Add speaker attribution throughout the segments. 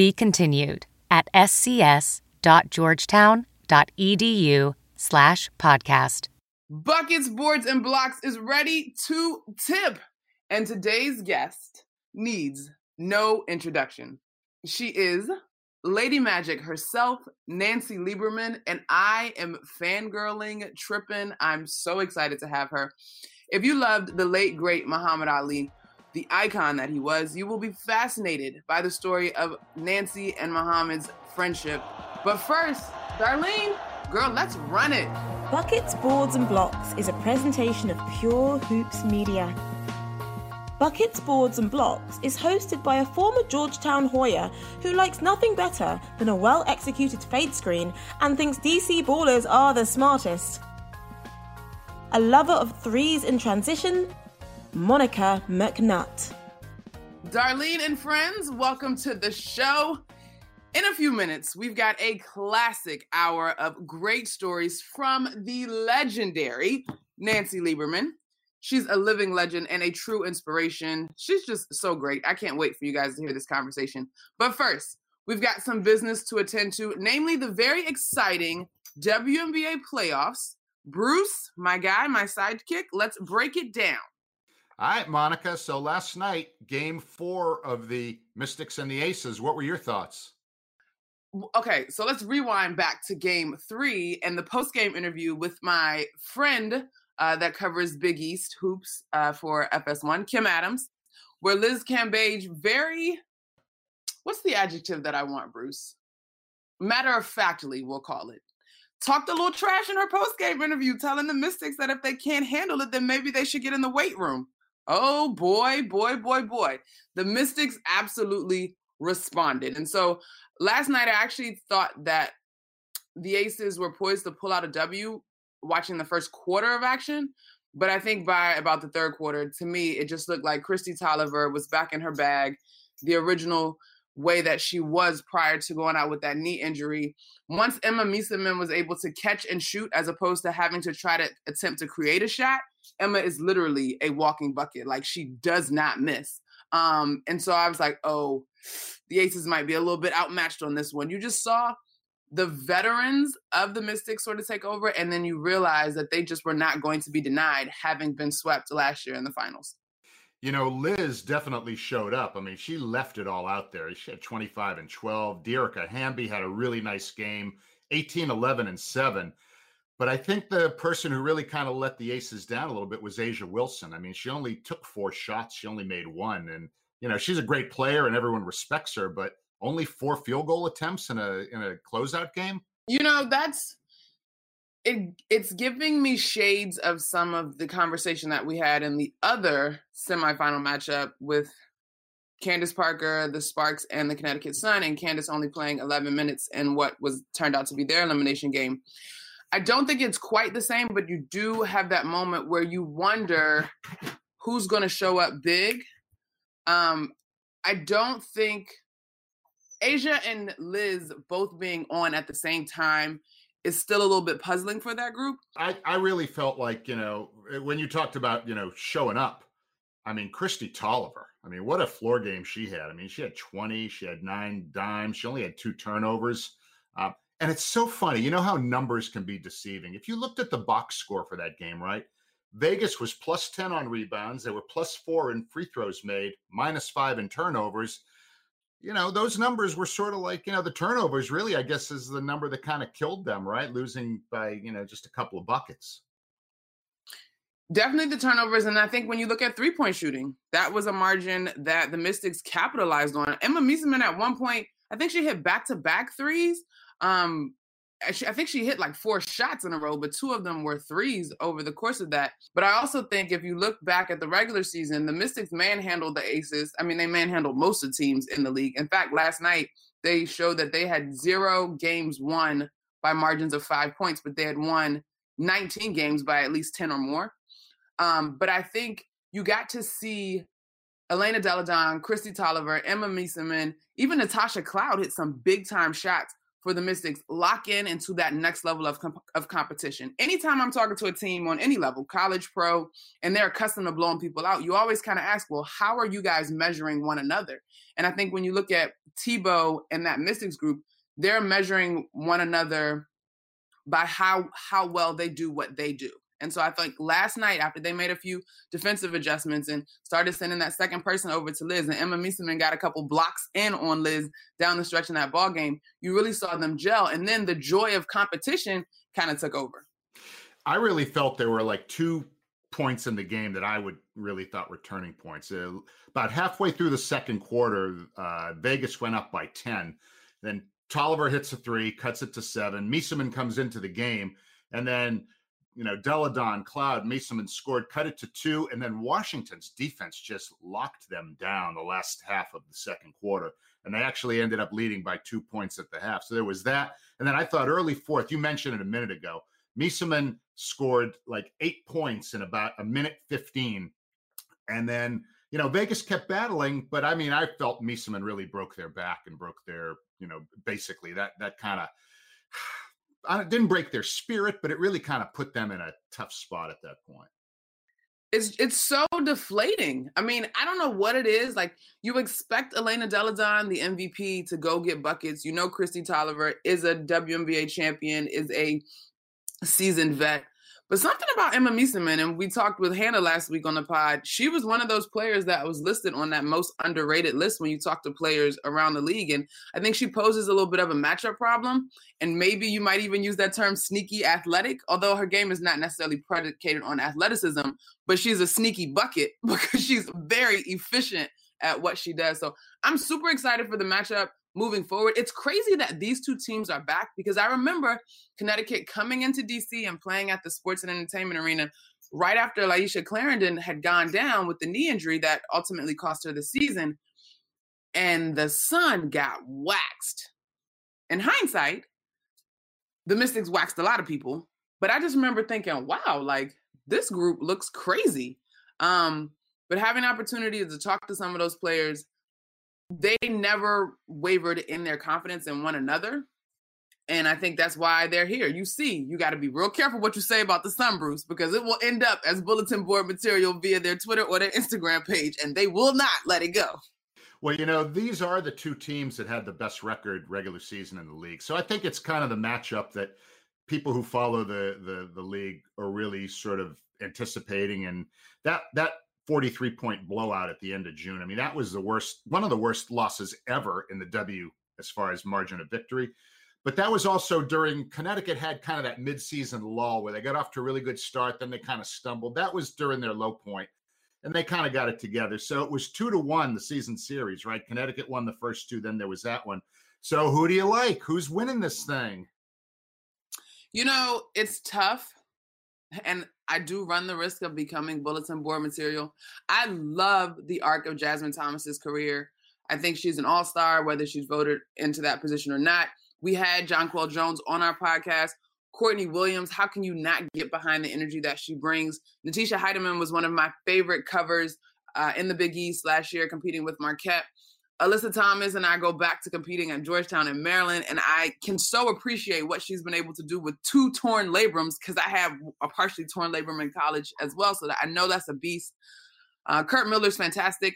Speaker 1: Be continued at scs.georgetown.edu slash podcast.
Speaker 2: Buckets, Boards, and Blocks is ready to tip. And today's guest needs no introduction. She is Lady Magic herself, Nancy Lieberman, and I am fangirling, tripping. I'm so excited to have her. If you loved the late, great Muhammad Ali, the icon that he was, you will be fascinated by the story of Nancy and Muhammad's friendship. But first, Darlene, girl, let's run it.
Speaker 3: Buckets, Boards, and Blocks is a presentation of Pure Hoops Media. Buckets, Boards and Blocks is hosted by a former Georgetown Hoya who likes nothing better than a well executed fade screen and thinks DC ballers are the smartest. A lover of threes in transition, Monica McNutt.
Speaker 2: Darlene and friends, welcome to the show. In a few minutes, we've got a classic hour of great stories from the legendary Nancy Lieberman. She's a living legend and a true inspiration. She's just so great. I can't wait for you guys to hear this conversation. But first, we've got some business to attend to, namely the very exciting WNBA playoffs. Bruce, my guy, my sidekick, let's break it down.
Speaker 4: All right, Monica. So last night, game four of the Mystics and the Aces. What were your thoughts?
Speaker 2: Okay, so let's rewind back to game three and the post game interview with my friend uh, that covers Big East hoops uh, for FS1, Kim Adams, where Liz Cambage very, what's the adjective that I want, Bruce? Matter of factly, we'll call it. Talked a little trash in her post game interview, telling the Mystics that if they can't handle it, then maybe they should get in the weight room. Oh boy, boy, boy, boy. The Mystics absolutely responded. And so last night, I actually thought that the Aces were poised to pull out a W watching the first quarter of action. But I think by about the third quarter, to me, it just looked like Kristi Toliver was back in her bag, the original way that she was prior to going out with that knee injury. Once Emma Meesseman was able to catch and shoot as opposed to having to try to attempt to create a shot, Emma is literally a walking bucket. Like she does not miss. Um, and so I was like, oh, the Aces might be a little bit outmatched on this one. You just saw the veterans of the Mystics sort of take over, and then you realize that they just were not going to be denied having been swept last year in the finals.
Speaker 4: You know, Liz definitely showed up. I mean, she left it all out there. She had 25 and 12. Dearica Hamby had a really nice game, 18, 11, and 7. But I think the person who really kind of let the aces down a little bit was A'ja Wilson. I mean, she only took four shots, she only made one. And, you know, she's a great player and everyone respects her, but only four field goal attempts in a in a closeout game?
Speaker 2: You know, that's it it's giving me shades of some of the conversation that we had in the other semifinal matchup with Candace Parker, the Sparks, and the Connecticut Sun, and Candace only playing 11 minutes in what was turned out to be their elimination game. I don't think it's quite the same, but you do have that moment where you wonder who's going to show up big. Um, I don't think A'ja and Liz both being on at the same time is still a little bit puzzling for that group.
Speaker 4: I, I really felt like, you know, eh, when you talked about, you know, showing up, I mean, Kristi Toliver, I mean, what a floor game she had. I mean, she had 20, she had nine dimes, she only had two turnovers. Uh, and it's so funny. You know how numbers can be deceiving. If you looked at the box score for that game, right? Vegas was plus 10 on rebounds. They were plus four in free throws made, minus five in turnovers you know, those numbers were sort of like, you know, the turnovers really, I guess, is the number that kind of killed them, right? Losing by, you know, just a couple of buckets.
Speaker 2: Definitely the turnovers. And I think when you look at three point shooting, that was a margin that the Mystics capitalized on. Emma Meesseman at one point, I think she hit back to back threes. Um, I think she hit like four shots in a row, but two of them were threes over the course of that. But I also think if you look back at the regular season, the Mystics manhandled the Aces. I mean, they manhandled most of the teams in the league. In fact, last night they showed that they had zero games won by margins of five points, but they had won 19 games by at least 10 or more. Um, but I think you got to see Elena Delle Kristi Toliver, Emma Meesseman, even Natasha Cloud hit some big time shots for the Mystics lock in into that next level of, comp- of competition. Anytime I'm talking to a team on any level, college, pro, and they're accustomed to blowing people out, you always kind of ask, well, how are you guys measuring one another? And I think when you look at Thibault and that Mystics group, they're measuring one another by how how well they do what they do. And so I think last night, after they made a few defensive adjustments and started sending that second person over to Liz, and Emma Meesseman got a couple blocks in on Liz down the stretch in that ball game, you really saw them gel. And then the joy of competition kind of took over.
Speaker 4: I really felt there were like two points in the game that I would really thought were turning points. Uh, about halfway through the second quarter, uh, Vegas went up by 10. Then Toliver hits a three, cuts it to seven. Meesseman comes into the game, and then you know, Delle Donne, Cloud, Meesseman scored, cut it to two, and then Washington's defense just locked them down the last half of the second quarter. And they actually ended up leading by two points at the half. So there was that. And then I thought early fourth, you mentioned it a minute ago, Meesseman scored like eight points in about a minute 15. And then, you know, Vegas kept battling, but I mean, I felt Meesseman really broke their back and broke their, you know, basically that that kind of it didn't break their spirit, but it really kind of put them in a tough spot at that point.
Speaker 2: It's it's so deflating. I mean, I don't know what it is. Like you expect Elena Delle Donne, the MVP, to go get buckets. You know, Kristi Toliver is a WNBA champion, is a seasoned vet. But something about Emma Meesseman, and we talked with Hannah last week on the pod, she was one of those players that was listed on that most underrated list when you talk to players around the league. And I think she poses a little bit of a matchup problem. And maybe you might even use that term sneaky athletic, although her game is not necessarily predicated on athleticism, but she's a sneaky bucket because she's very efficient at what she does. So I'm super excited for the matchup moving forward. It's crazy that these two teams are back because I remember Connecticut coming into DC and playing at the Sports and Entertainment Arena right after Layshia Clarendon had gone down with the knee injury that ultimately cost her the season. And the sun got waxed. In hindsight, the Mystics waxed a lot of people, but I just remember thinking, wow, like this group looks crazy. Um, but having opportunity to talk to some of those players they never wavered in their confidence in one another. And I think that's why they're here. You see, you got to be real careful what you say about the Sun, Bruce, because it will end up as bulletin board material via their Twitter or their Instagram page, and they will not let it go.
Speaker 4: Well, you know, these are the two teams that had the best record regular season in the league. So I think it's kind of the matchup that people who follow the the the league are really sort of anticipating and that that 43 point blowout at the end of June. I mean, that was the worst, one of the worst losses ever in the W as far as margin of victory. But that was also during Connecticut had kind of that midseason lull where they got off to a really good start, then they kind of stumbled. That was during their low point, and they kind of got it together. So it was two to one the season series, right? Connecticut won the first two, then there was that one. So who do you like? Who's winning this thing?
Speaker 2: You know, it's tough and I do run the risk of becoming bulletin board material. I love the arc of Jasmine Thomas's career. I think she's an all star, whether she's voted into that position or not. We had Jonquel Jones on our podcast. Courtney Williams, how can you not get behind the energy that she brings? Natisha Hiedeman was one of my favorite covers uh, in the Big East last year, competing with Marquette. Alyssa Thomas and I go back to competing at Georgetown in Maryland, and I can so appreciate what she's been able to do with two torn labrums because I have a partially torn labrum in college as well, so that I know that's a beast. Uh, Curt Miller's fantastic.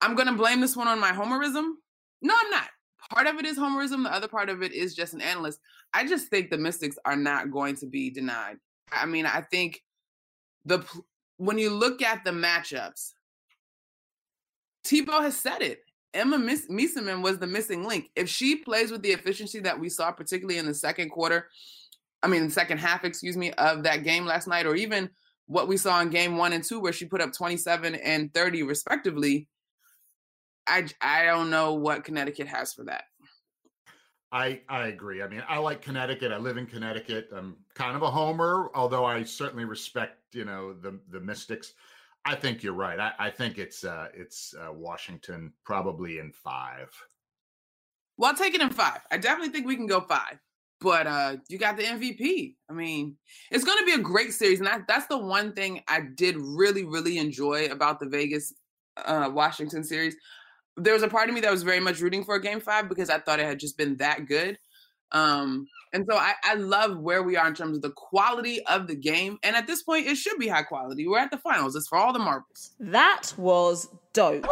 Speaker 2: I'm to blame this one on my homerism. No, I'm not. Part of it is homerism. The other part of it is just an analyst. I just think the Mystics are not going to be denied. I mean, I think the when you look at the matchups, Thibault has said it. Emma Meesseman was the missing link. If she plays with the efficiency that we saw, particularly in the second quarter, I mean, second half, excuse me, of that game last night, or even what we saw in game one and two, where she put up 27 and 30 respectively, I, I don't know what Connecticut has for that.
Speaker 4: I I agree. I mean, I like Connecticut. I live in Connecticut. I'm kind of a homer, although I certainly respect, you know, the the Mystics. I think you're right. I, I think it's uh, it's uh, Washington probably in five.
Speaker 2: Well, I'll take it in five. I definitely think we can go five. But uh you got the MVP. I mean, it's going to be a great series, and that's the one thing I did really, really enjoy about the Vegas uh, Washington series. There was a part of me that was very much rooting for a Game Five because I thought it had just been that good. Um, and so I, I love where we are in terms of the quality of the game. And at this point, it should be high quality. We're at the finals. It's for all the marbles.
Speaker 3: That was dope.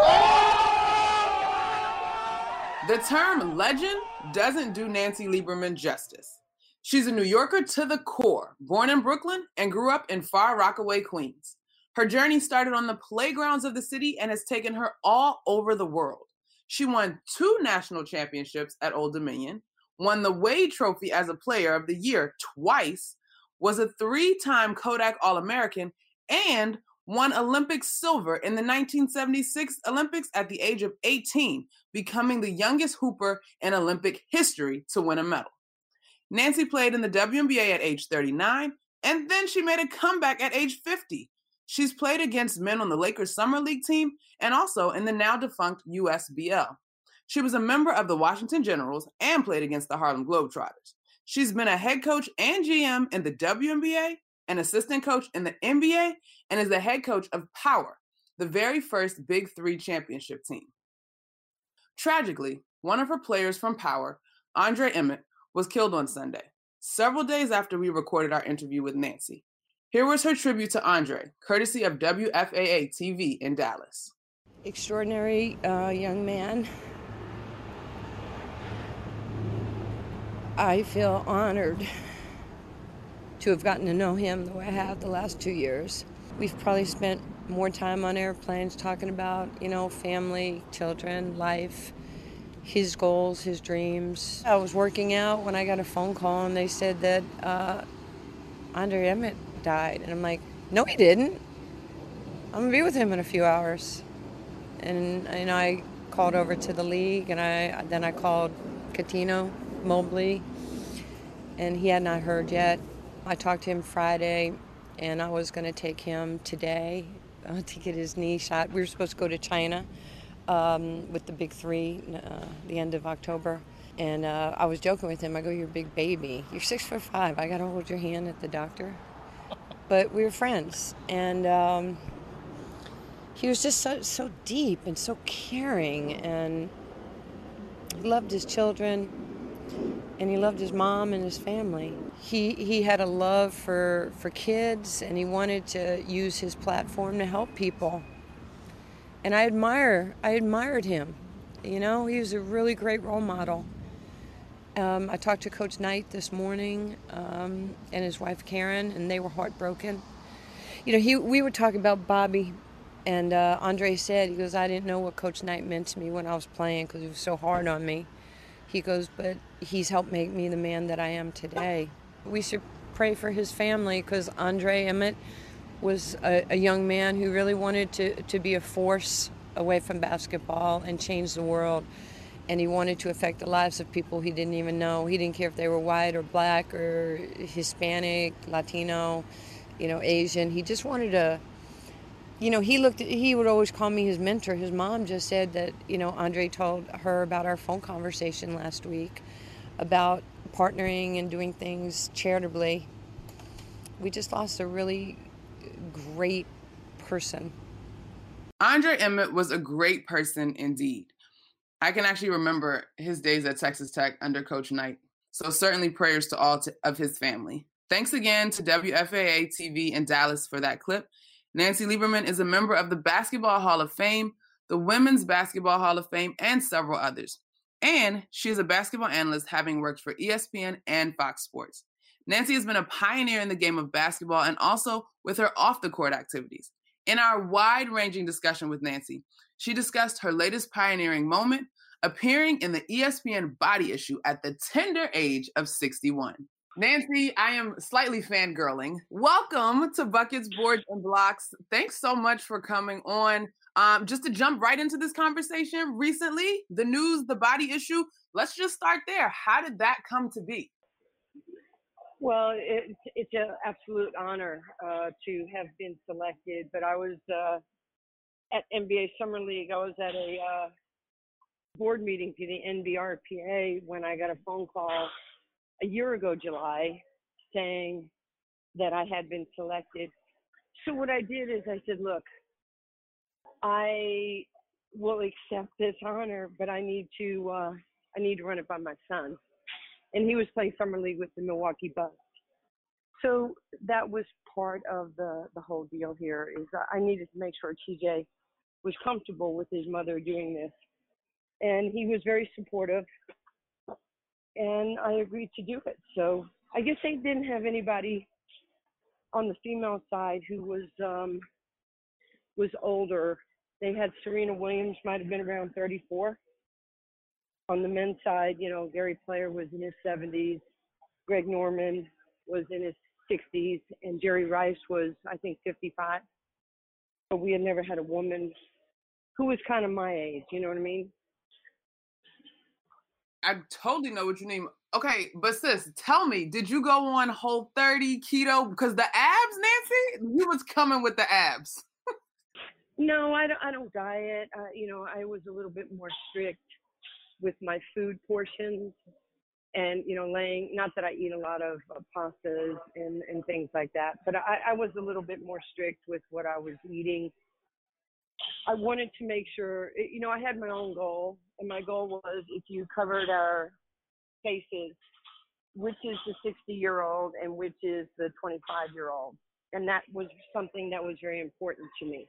Speaker 2: The term legend doesn't do Nancy Lieberman justice. She's a New Yorker to the core, born in Brooklyn and grew up in Far Rockaway, Queens. Her journey started on the playgrounds of the city and has taken her all over the world. She won two national championships at Old Dominion, won the Wade Trophy as a Player of the Year twice, was a three time Kodak All American, and won Olympic silver in the 1976 Olympics at the age of 18, becoming the youngest hooper in Olympic history to win a medal. Nancy played in the WNBA at age 39, and then she made a comeback at age 50. She's played against men on the Lakers Summer League team and also in the now defunct USBL. She was a member of the Washington Generals and played against the Harlem Globetrotters. She's been a head coach and GM in the WNBA an assistant coach in the NBA, and is the head coach of Power, the very first Big Three championship team. Tragically, one of her players from Power, Andre Emmett, was killed on Sunday, several days after we recorded our interview with Nancy. Here was her tribute to Andre, courtesy of WFAA TV in Dallas.
Speaker 5: Extraordinary uh, young man. I feel honored to have gotten to know him the way I have the last two years. We've probably spent more time on airplanes talking about, you know, family, children, life, his goals, his dreams. I was working out when I got a phone call and they said that uh, Andre Emmett died. And I'm like, no, he didn't. I'm gonna be with him in a few hours. And know, I called over to the league, and I then I called Cuttino Mobley, and he had not heard yet. I talked to him Friday, and I was going to take him today uh, to get his knee shot. We were supposed to go to China um, with the big three, uh, the end of October. And uh, I was joking with him. I go, "You're a big baby. You're six foot five. I got to hold your hand at the doctor." But we were friends, and um, he was just so so deep and so caring, and he loved his children and he loved his mom and his family. He he had a love for for kids and he wanted to use his platform to help people. And I admire I admired him. You know, he was a really great role model. Um, I talked to Coach Knight this morning um, and his wife Karen, and they were heartbroken. You know, he we were talking about Bobby, and uh, Andre said he goes, I didn't know what Coach Knight meant to me when I was playing because he was so hard on me. He goes, but he's helped make me the man that I am today. We should pray for his family because Andre Emmett was a, a, young man who really wanted to, to be a force away from basketball and change the world. And he wanted to affect the lives of people he didn't even know. He didn't care if they were white or black or Hispanic, Latino, you know, Asian. He just wanted to you know, he looked. He would always call me his mentor. His mom just said that you know Andre told her about our phone conversation last week about partnering and doing things charitably. We just lost a really great person.
Speaker 2: Andre Emmett was a great person indeed. I can actually remember his days at Texas Tech under Coach Knight. So certainly prayers to all of his family. Thanks again to WFAA TV in Dallas for that clip. Nancy Lieberman is a member of the Basketball Hall of Fame, the Women's Basketball Hall of Fame, and several others. And she is a basketball analyst, having worked for ESPN and Fox Sports. Nancy has been a pioneer in the game of basketball and also with her off the court activities. In our wide ranging discussion with Nancy, she discussed her latest pioneering moment, appearing in the ESPN body issue at the tender age of 61. Nancy, I am slightly fangirling. Welcome to Buckets, Boards, and Blocks. Thanks so much for coming on. Um, just to jump right into this conversation, recently, the news, the body issue, let's just start there. How did that come to be?
Speaker 5: Well, it, it's an absolute honor uh, to have been selected, but I was uh, at NBA Summer League. I was at a uh,
Speaker 6: board meeting for the NBRPA when I got a phone call a year ago, July, saying that I had been selected. So what I did is I said, look, I will accept this honor, but I need to uh, I need to run it by my son. And he was playing summer league with the Milwaukee Bucks. So that was part of the the whole deal here is I needed to make sure TJ was comfortable with his mother doing this. And he was very supportive and I agreed to do it. So I guess they didn't have anybody on the female side who was um was older. They had Serena Williams might have been around 34. On the men's side, you know, Gary Player was in his 70s, Greg Norman was in his 60s, and Jerry Rice was, I think, 55. But we had never had a woman who was kind of my age. You know what I mean?
Speaker 2: I totally know what you mean. Okay, but sis, tell me, did you go on Whole 30 keto? Because the abs, Nancy, you was coming with the abs.
Speaker 6: no, I don't. I don't diet. Uh, you know, I was a little bit more strict with my food portions, and you know, laying. Not that I eat a lot of uh, pastas and and things like that, but I, I was a little bit more strict with what I was eating. I wanted to make sure, eh, you know, I had my own goal, and my goal was if you covered our faces, which is the 60 year old and which is the 25 year old. And that was something that was very important to me.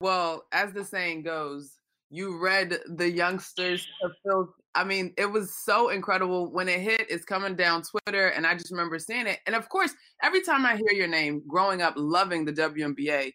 Speaker 2: Well, as the saying goes, you read the youngsters I mean, it was so incredible when it hit. It's coming down Twitter, and I just remember seeing it. And of course, every time I hear your name, growing up loving the WNBA,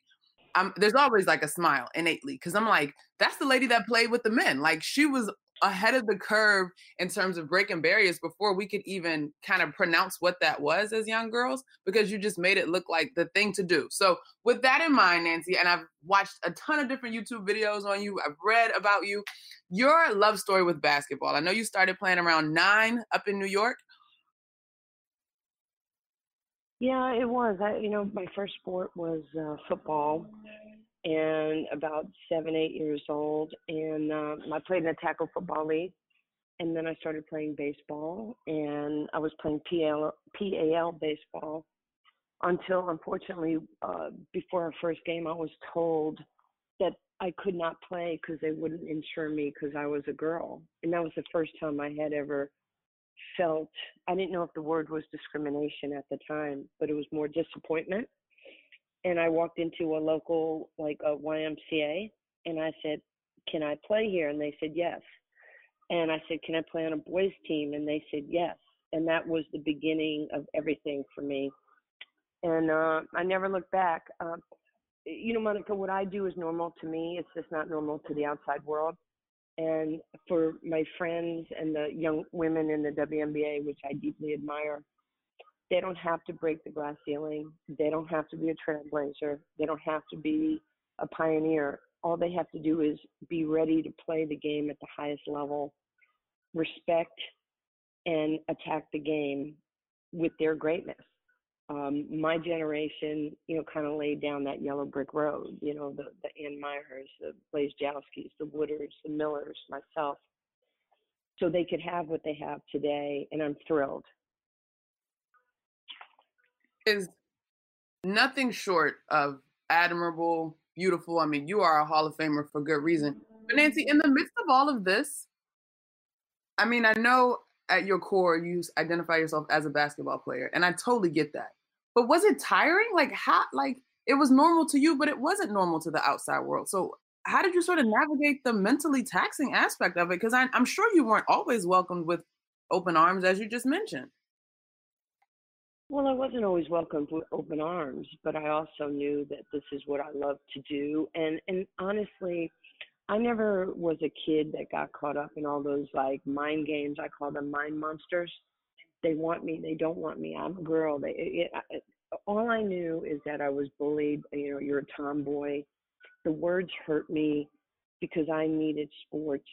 Speaker 2: I'm, there's always like a smile innately because I'm like, that's the lady that played with the men. Like she was ahead of the curve in terms of breaking barriers before we could even kind of pronounce what that was as young girls because you just made it look like the thing to do. So, with that in mind, Nancy, and I've watched a ton of different YouTube videos on you, I've read about you, your love story with basketball. I know you started playing around nine up in New York.
Speaker 6: Yeah, it was. I, you know, my first sport was uh, football, and about seven, eight years old, and uh, I played in a tackle football league, and then I started playing baseball, and I was playing PL, PAL baseball until, unfortunately, uh, before our first game, I was told that I could not play because they wouldn't insure me because I was a girl, and that was the first time I had ever felt I didn't know if the word was discrimination at the time, but it was more disappointment. And I walked into a local like a YMCA and I said, "Can I play here?" And they said yes. And I said, "Can I play on a boys team?" And they said yes. And that was the beginning of everything for me. And uh, I never looked back. Uh, you know, Monica, what I do is normal to me. It's just not normal to the outside world and for my friends and the young women in the WNBA, which I deeply admire, they don't have to break the glass ceiling. They don't have to be a trailblazer. They don't have to be a pioneer. All they have to do is be ready to play the game at the highest level, respect and attack the game with their greatness um, my generation, you know, kind of laid down that yellow brick road. You know, the the Ann Meyers, the Blaise Jowskis, the Wooders, the Millers, myself, so they could have what they have today, and I'm thrilled.
Speaker 2: Is nothing short of admirable, beautiful. I mean, you are a Hall of Famer for good reason. But Nancy, in the midst of all of this, I mean, I know at your core you identify yourself as a basketball player, and I totally get that. But was it tiring? Like how like it was normal to you, but it wasn't normal to the outside world. So how did you sort of navigate the mentally taxing aspect of it? Because I'm sure you weren't always welcomed with open arms, as you just mentioned.
Speaker 6: Well, I wasn't always welcomed with open arms, but I also knew that this is what I love to do. And and honestly, I never was a kid that got caught up in all those like mind games. I call them mind monsters they want me, they don't want me. I'm a girl. They, it, it, all I knew is that I was bullied. You know, you're a tomboy. The words hurt me because I needed sports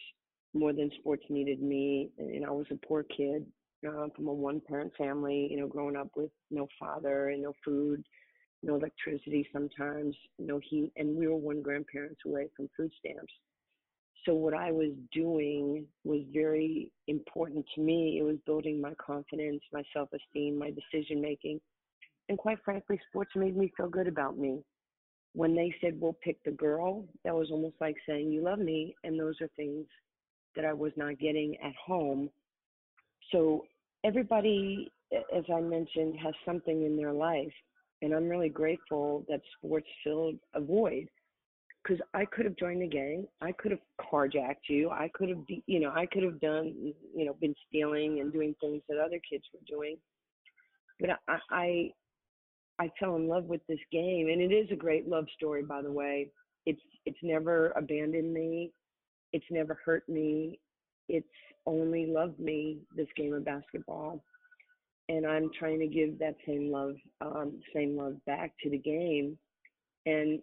Speaker 6: more than sports needed me. And I was a poor kid uh, from a one-parent family. You know, growing up with no father and no food, no electricity. Sometimes no heat, and we were one grandparents away from food stamps. So what I was doing was very important to me. It was building my confidence, my self-esteem, my decision making. And quite frankly, sports made me feel good about me. When they said, we'll pick the girl, that was almost like saying, you love me. And those are things that I was not getting at home. So everybody, as I mentioned, has something in their life. And I'm really grateful that sports filled a void because I could have joined the gang. I could have carjacked you. I could have, you know, I could have done, you know, been stealing and doing things that other kids were doing. But I, I, I fell in love with this game, and it is a great love story, by the way. It's it's never abandoned me. It's never hurt me. It's only loved me. This game of basketball, and I'm trying to give that same love, um, same love back to the game. And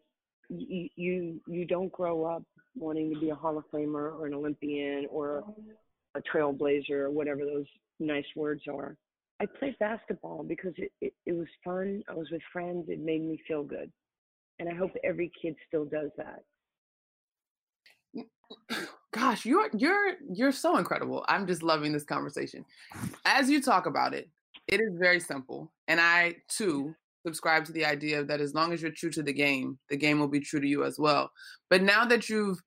Speaker 6: you you don't grow up wanting to be a Hall of Famer or an Olympian or a trailblazer or whatever those nice words are. I played basketball because it, it, it was fun. I was with friends. It made me feel good. And I hope every kid still does that.
Speaker 2: Gosh, you're you're you're so incredible. I'm just loving this conversation. As you talk about it, it is very simple. And I too subscribe to the idea that as long as you're true to the game, the game will be true to you as well. But now that you've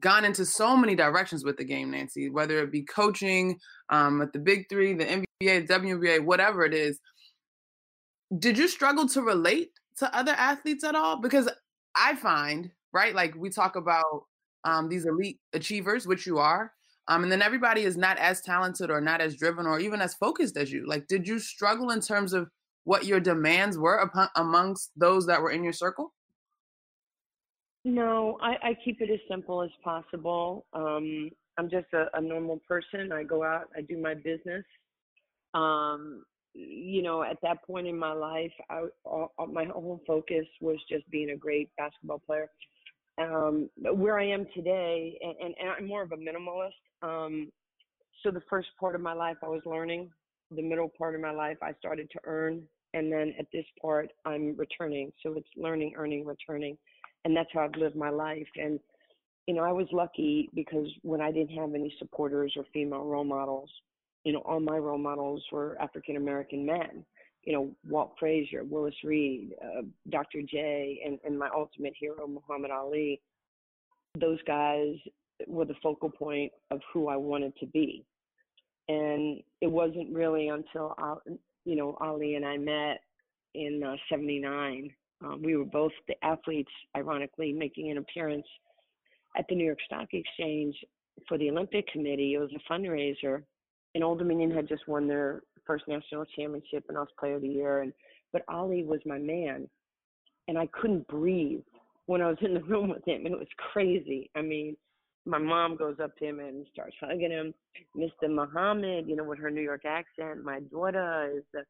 Speaker 2: gone into so many directions with the game, Nancy, whether it be coaching um, at the big three, the NBA, WNBA, whatever it is, did you struggle to relate to other athletes at all? Because I find, right, like we talk about um, these elite achievers, which you are, um, and then everybody is not as talented or not as driven or even as focused as you. Like, did you struggle in terms of what your demands were upon, amongst those that were in your circle?
Speaker 6: No, I, I keep it as simple as possible. Um, I'm just a, a, normal person. I go out, I do my business. Um, you know, at that point in my life, I, all, all, my whole focus was just being a great basketball player. Um, where I am today, and, and, and I'm more of a minimalist. Um, so the first part of my life, I was learning. The middle part of my life, I started to earn and then at this part i'm returning. So it's learning earning returning. And that's how i've lived my life. And you know i was lucky because when i didn't have any supporters or female role models you know all my role models were african american men. You know walt frazier willis reed uh, dr j and, and my ultimate hero muhammad ali. Those guys were the focal point of who i wanted to be. And it wasn't really until you know, Ali and I met in uh, 79. Um, we were both the athletes, ironically, making an appearance at the New York Stock Exchange for the Olympic Committee. It was a fundraiser, and Old Dominion had just won their first national championship and I was Player of the Year. And but Ali was my man, and I couldn't breathe when I was in the room with him. And it was crazy. I mean, my mom goes up to him and starts hugging him. Mr. Muhammad, you know, with her New York accent, my daughter is the,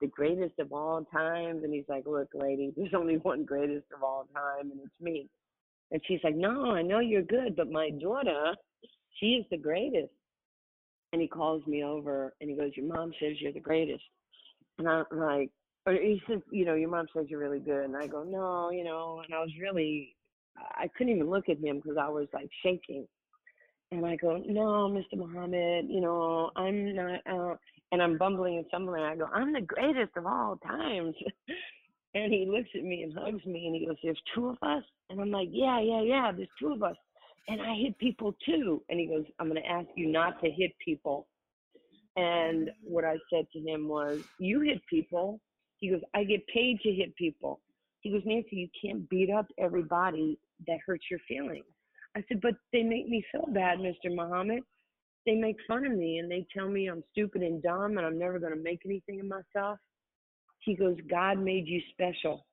Speaker 6: the greatest of all times. And he's like, look, lady, there's only one greatest of all time, and it's me. And she's like, no, I know you're good, but my daughter, she is the greatest. And he calls me over and he goes, your mom says you're the greatest. And I'm like, or he says, you know, your mom says you're really good. And I go, no, you know, and I was really I couldn't even look at him because I was like shaking. And I go, no, Mr. Muhammad, you know, I'm not, uh, and I'm bumbling and stumbling. I go, I'm the greatest of all times. and he looks at me and hugs me and he goes, there's two of us? And I'm like, yeah, yeah, yeah, there's two of us. And I hit people too. And he goes, I'm going to ask you not to hit people. And what I said to him was, you hit people. He goes, I get paid to hit people. He goes, Nancy, you can't beat up everybody that hurts your feelings. I said, but they make me feel bad, Mr. Muhammad. They make fun of me and they tell me I'm stupid and dumb and I'm never going to make anything of myself. He goes, God made you special.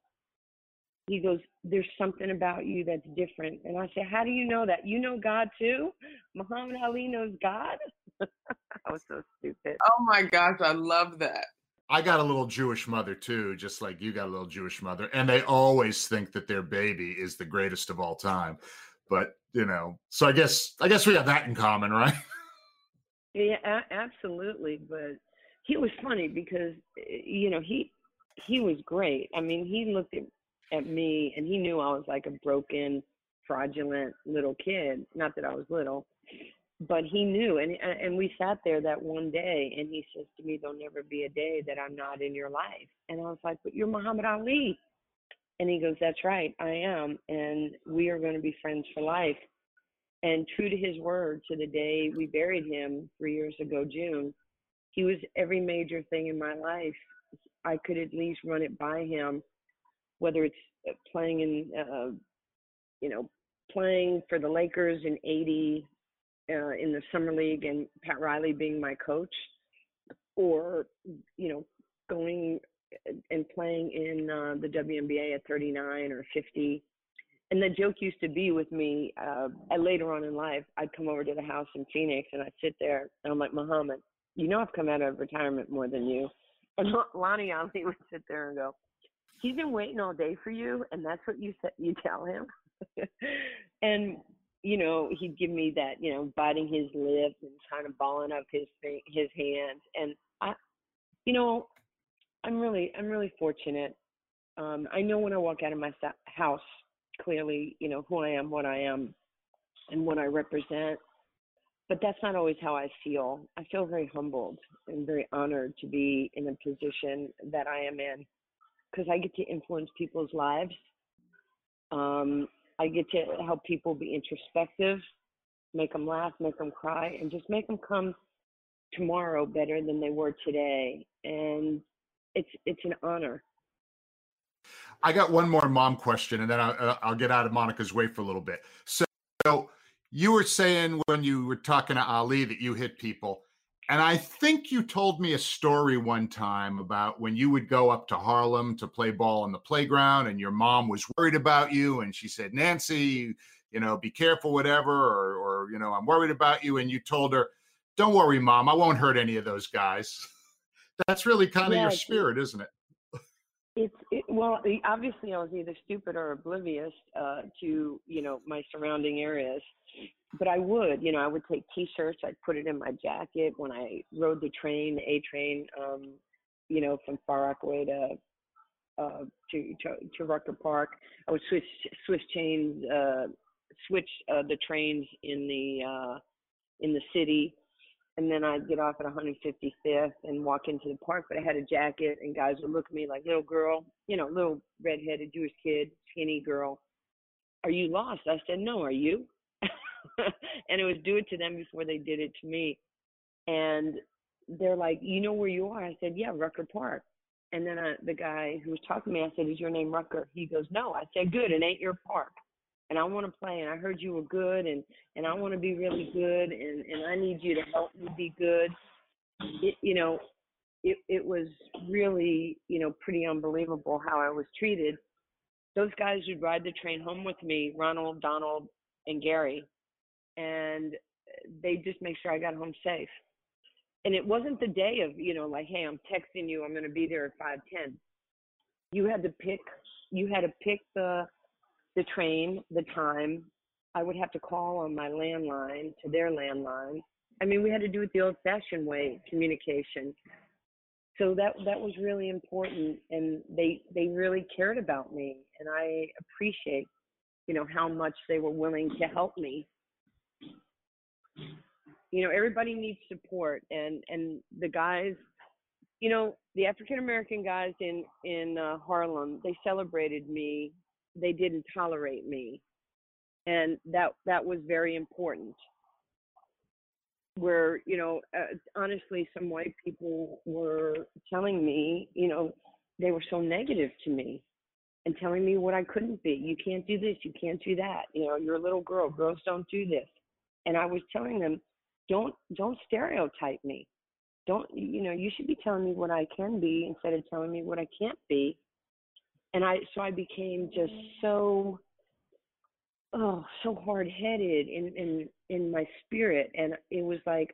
Speaker 6: He goes, There's something about you that's different. And I said, How do you know that? You know God too? Muhammad Ali knows God? I was so stupid.
Speaker 2: Oh my gosh, I love that.
Speaker 4: I got a little Jewish mother too, just like you got a little Jewish mother, and they always think that their baby is the greatest of all time. But you know, so I guess I guess we have that in common, right?
Speaker 6: Yeah, a- absolutely. But he was funny because eh, you know he he was great. I mean, he looked at, at me and he knew I was like a broken fraudulent little kid. Not that I was little, but he knew. And and we sat there that one day, and he says to me, "There'll never be a day that I'm not in your life." And I was like, "But you're Muhammad Ali." And he goes, That's right, I am. And we are going to be friends for life. And true to his word, to the day we buried him three years ago, June, he was every major thing in my life. I could at least run it by him, whether it's uh, playing in, uh, you know, playing for the Lakers in 80 uh, in the summer league and Pat Riley being my coach, or, you know, going and playing in uh, the WNBA at 39 or 50. And the joke used to be with me uh, later on in life. I'd come over to the house in Phoenix and I'd sit there and I'm like, Muhammad, you know I've come out of retirement more than you. And Lonnie Ali would sit there and go, he's been waiting all day for you, and that's what you said. You tell him. and you know he'd give me that, you know, biting his lip and kind of balling up his his hands. And I, you know, I'm really I'm really fortunate. Um, I know when I walk out of my house clearly, you know who I am, what I am, and what I represent. But that's not always how I feel. I feel very humbled and very honored to be in the position that I am in because I get to influence people's lives. Um, I get to help people be introspective, make them laugh, make them cry, and just make them come tomorrow better than they were today. And it's it's an honor.
Speaker 4: I got one more mom question, and then I'll, uh, I'll get out of Monica's way for a little bit. So, so you were saying when you were talking to Ali that you hit people. And I think you told me a story one time about when you would go up to Harlem to play ball on the playground and your mom was worried about you and she said, Nancy, you know, be careful, whatever, or, or you know, I'm worried about you. And you told her, Don't worry, mom, I won't hurt any of those guys. That's really kind of your spirit, isn't it?
Speaker 6: It's it, well, obviously, I was either stupid or oblivious uh, to you know my surrounding areas. But I would, you know, I would take T-shirts. I'd put it in my jacket when I rode the train, A train, um, you know, from Far Rockaway to uh, to, to to Rucker Park. I would switch switch chains, uh, switch uh, the trains in the uh, in the city and then I'd get off at 155th and walk into the park. But I had a jacket, and guys would look at me like, "Little girl, you know, little redheaded Jewish kid, skinny girl, are you lost?" I said, "No, are you?" and it was do it to them before they did it to me. And they're like, "You know where you are?" I said, "Yeah, Rucker Park." And then I, the guy who was talking to me, I said, "Is your name Rucker?" He goes, "No." I said, "Good. It ain't your park." And I want to play and I heard you were good and and I want to be really good and and I need you to help me be good. It, you know, it it was really, you know, pretty unbelievable how I was treated. Those guys would ride the train home with me, Ronald, Donald, and Gary, and they just make sure I got home safe. And it wasn't the day of, you know, like, hey, I'm texting you, I'm going to be there at 5:10. You had to pick you had to pick the the train, the time. I would have to call on my landline to their landline. I mean, we had to do it the old-fashioned way, communication. So that that was really important, and they they really cared about me, and I appreciate, you know, how much they were willing to help me. You know, everybody needs support, and and the guys, you know, the African American guys in in uh, Harlem, they celebrated me they didn't tolerate me. And that that was very important. Where you know uh, honestly some white people were telling me you know they were so negative to me and telling me what I couldn't be. You can't do this you can't do that. You know you're a little girl girls don't do this. And I was telling them don't don't stereotype me. Don't you know you should be telling me what I can be instead of telling me what I can't be and I so I became just so oh so hard headed in in in my spirit and it was like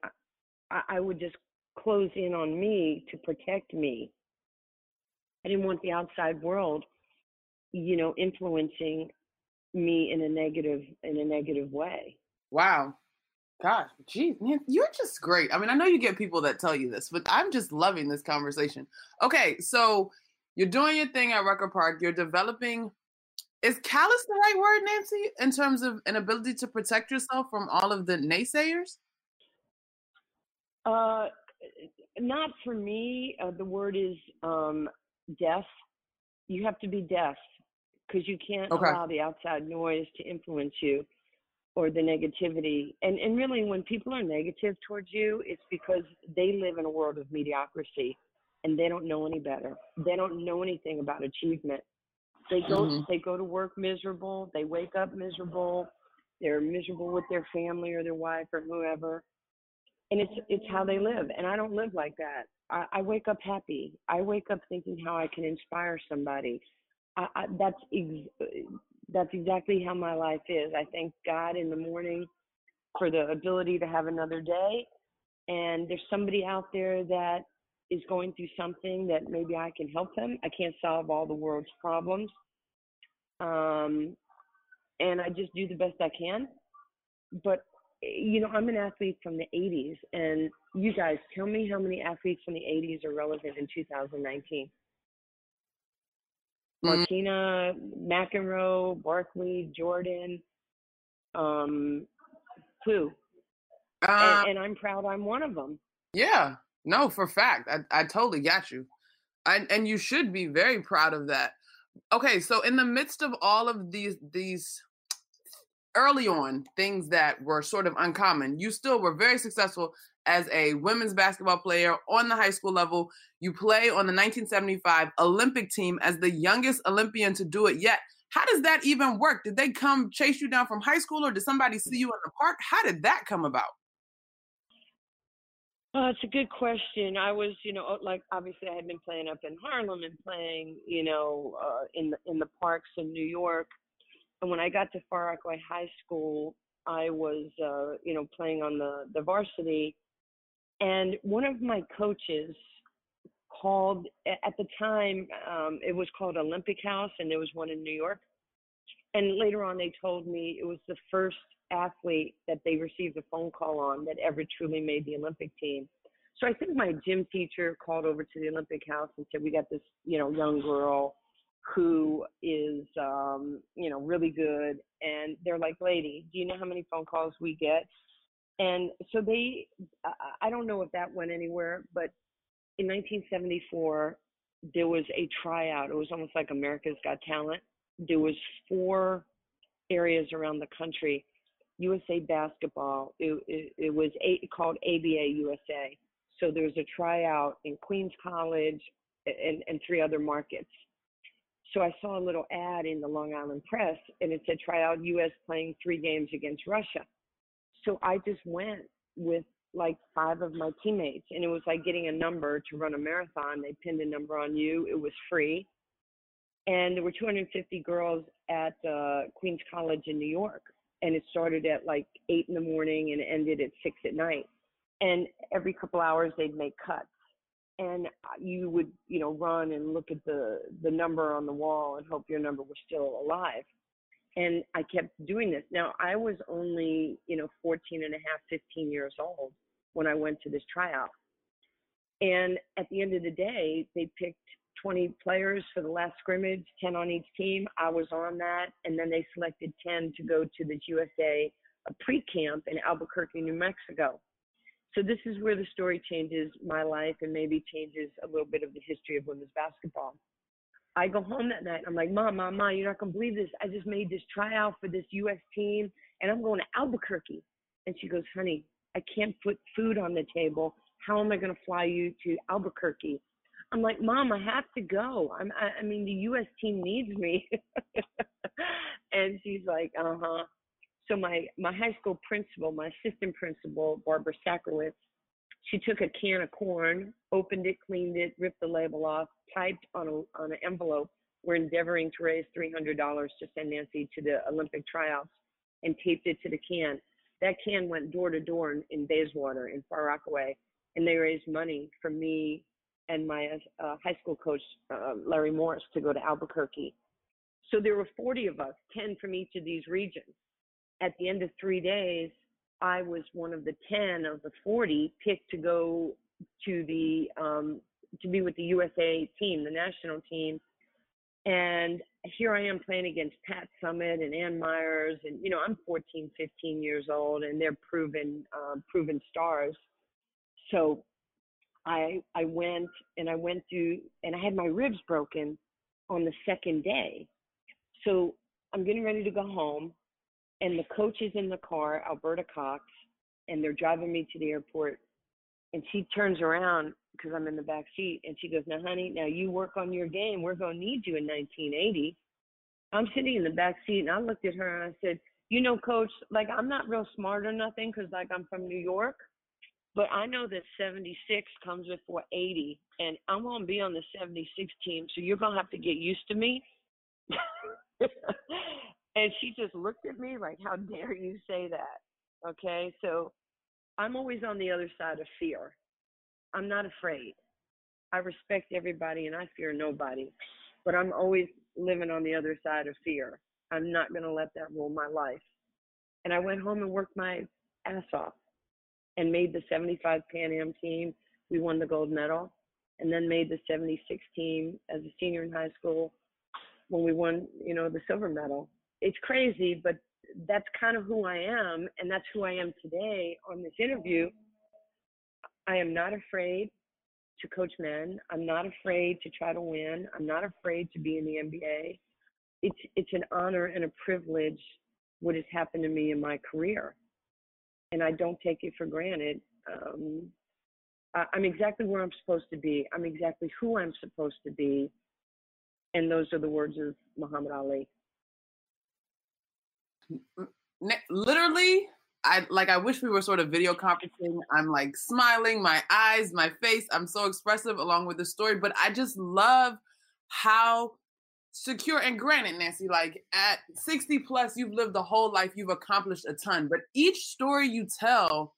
Speaker 6: I, I would just close in on me to protect me. I didn't want the outside world, you know, influencing me in a negative in a negative way.
Speaker 2: Wow. Gosh, geez, man, you're just great. I mean, I know you get people that tell you this, but I'm just loving this conversation. Okay, so you're doing your thing at Rucker Park. You're developing is callous the right word, Nancy, in terms of an ability to protect yourself from all of the naysayers?
Speaker 6: Uh, not for me. Uh, the word is um, deaf. You have to be deaf because you can't okay. allow the outside noise to influence you or the negativity. And and really, when people are negative towards you, it's because they live in a world of mediocrity and they don't know any better. They don't know anything about achievement. They go mm-hmm. they go to work miserable. They wake up miserable. They're miserable with their family or their wife or whoever. And it's it's how they live. And I don't live like that. I, I wake up happy. I wake up thinking how I can inspire somebody. I, I, that's ex- that's exactly how my life is. I thank God in the morning for the ability to have another day. And there's somebody out there that is going through something that maybe I can help them. I can't solve all the world's problems. Um, and I just do the best I can. But, you know, I'm an athlete from the 80s. And you guys, tell me how many athletes from the 80s are relevant in 2019. Mm-hmm. Martina, McEnroe, Barkley, Jordan, um, who? Uh, and, and, I'm proud I'm one of them.
Speaker 2: Yeah, no, for fact. I, I totally got you. I, and you should be very proud of that. Okay, so in the midst of all of these these early on things that were sort of uncommon, you still were very successful as a women's basketball player on the high school level. You play on the 1975 Olympic team as the youngest Olympian to do it yet. How does that even work? Did they come chase you down from high school or did somebody see you in the park? How did that come about?
Speaker 6: Uh, it's a good question. I was, you know, like obviously I had been playing up in Harlem and playing, you know, uh, in the in the parks in New York. And when I got to Far Rockaway High School, I was, uh, you know, playing on the the varsity, and one of my coaches called at the time um, it was called Olympic House, and there was one in New York. And later on, they told me it was the first athlete that they received a phone call on that ever truly made the Olympic team. So I think my gym teacher called over to the Olympic House and said, "We got this, you know, young girl who is, um, you know, really good." And they're like, "Lady, do you know how many phone calls we get?" And so they, I don't know if that went anywhere, but in 1974 there was a tryout. It was almost like America's Got Talent. There was four areas around the country USA Basketball. It, it, it was a, called ABA USA. So there was a tryout in Queens College and, and three other markets. So I saw a little ad in the Long Island Press, and it said tryout U.S. playing three games against Russia. So I just went with like five of my teammates, and it was like getting a number to run a marathon. They pinned a number on you. It was free, and there were 250 girls at uh, Queens College in New York and it started at like eight in the morning and ended at six at night. And every couple hours they'd make cuts, and you would you know run and look at the the number on the wall and hope your number was still alive. And I kept doing this. Now I was only you know 14 and a half, 15 years old when I went to this tryout. And at the end of the day, they picked 20 players for the last scrimmage, 10 on each team. I was on that. And then they selected 10 to go to the USA pre camp in Albuquerque, New Mexico. So this is where the story changes my life and maybe changes a little bit of the history of women's basketball. I go home that night. And I'm like, Mom, Mom, Mom, you're not gonna believe this. I just made this tryout for this U.S. team, and I'm going to Albuquerque. And she goes, Honey, I can't put food on the table. How am I gonna fly you to Albuquerque? I'm like, Mom, I have to go. I'm, I, I mean, the U.S. team needs me. and she's like, uh huh. So my my high school principal, my assistant principal, Barbara Sakrowitz, she took a can of corn, opened it, cleaned it, ripped the label off, typed on a on an envelope. We're endeavoring to raise three hundred dollars to send Nancy to the Olympic tryouts, and taped it to the can. That can went door to door in, in Bayswater in Far Rockaway, and they raised money for me and my uh, high school coach, uh, Larry Morris, to go to Albuquerque. So there were 40 of us, 10 from each of these regions. At the end of three days, I was one of the 10 of the 40 picked to go to the um, to be with the USA team, the national team, And here I am playing against Pat Summitt and Ann Meyers. and you know I'm 14, 15 years old, and they're proven um, proven stars. So I I went and I went through and I had my ribs broken on the second day. So I'm getting ready to go home, and the coach is in the car, Alberta Cox, and they're driving me to the airport. And she turns around because I'm in the back seat, and she goes, "Now, honey, now you work on your game. We're going to need you in 1980." I'm sitting in the back seat, and I looked at her and I said, "You know, coach, like I'm not real smart or nothing because like I'm from New York." But I know that 76 comes before 80, and I'm going to be on the 76 team, so you're going to have to get used to me. and she just looked at me like, How dare you say that? Okay, so I'm always on the other side of fear. I'm not afraid. I respect everybody and I fear nobody, but I'm always living on the other side of fear. I'm not going to let that rule my life. And I went home and worked my ass off and made the 75 Pan Am team. We won the gold medal, and then made the 76 team as a senior in high school when we won, you know, the silver medal. It's crazy, but that's kind of who I am, and that's who I am today on this interview. I am not afraid to coach men. I'm not afraid to try to win. I'm not afraid to be in the NBA. It's it's an honor and a privilege what has happened to me in my career and I don't take it for granted. Um, I, I'm exactly where I'm supposed to be. I'm exactly who I'm supposed to be. And those are the words of Muhammad Ali.
Speaker 2: Literally, I like I wish we were sort of video conferencing. I'm like smiling, my eyes, my face. I'm so expressive along with the story, but I just love how secure and granted nancy like at 60 plus you've lived a whole life you've accomplished a ton but each story you tell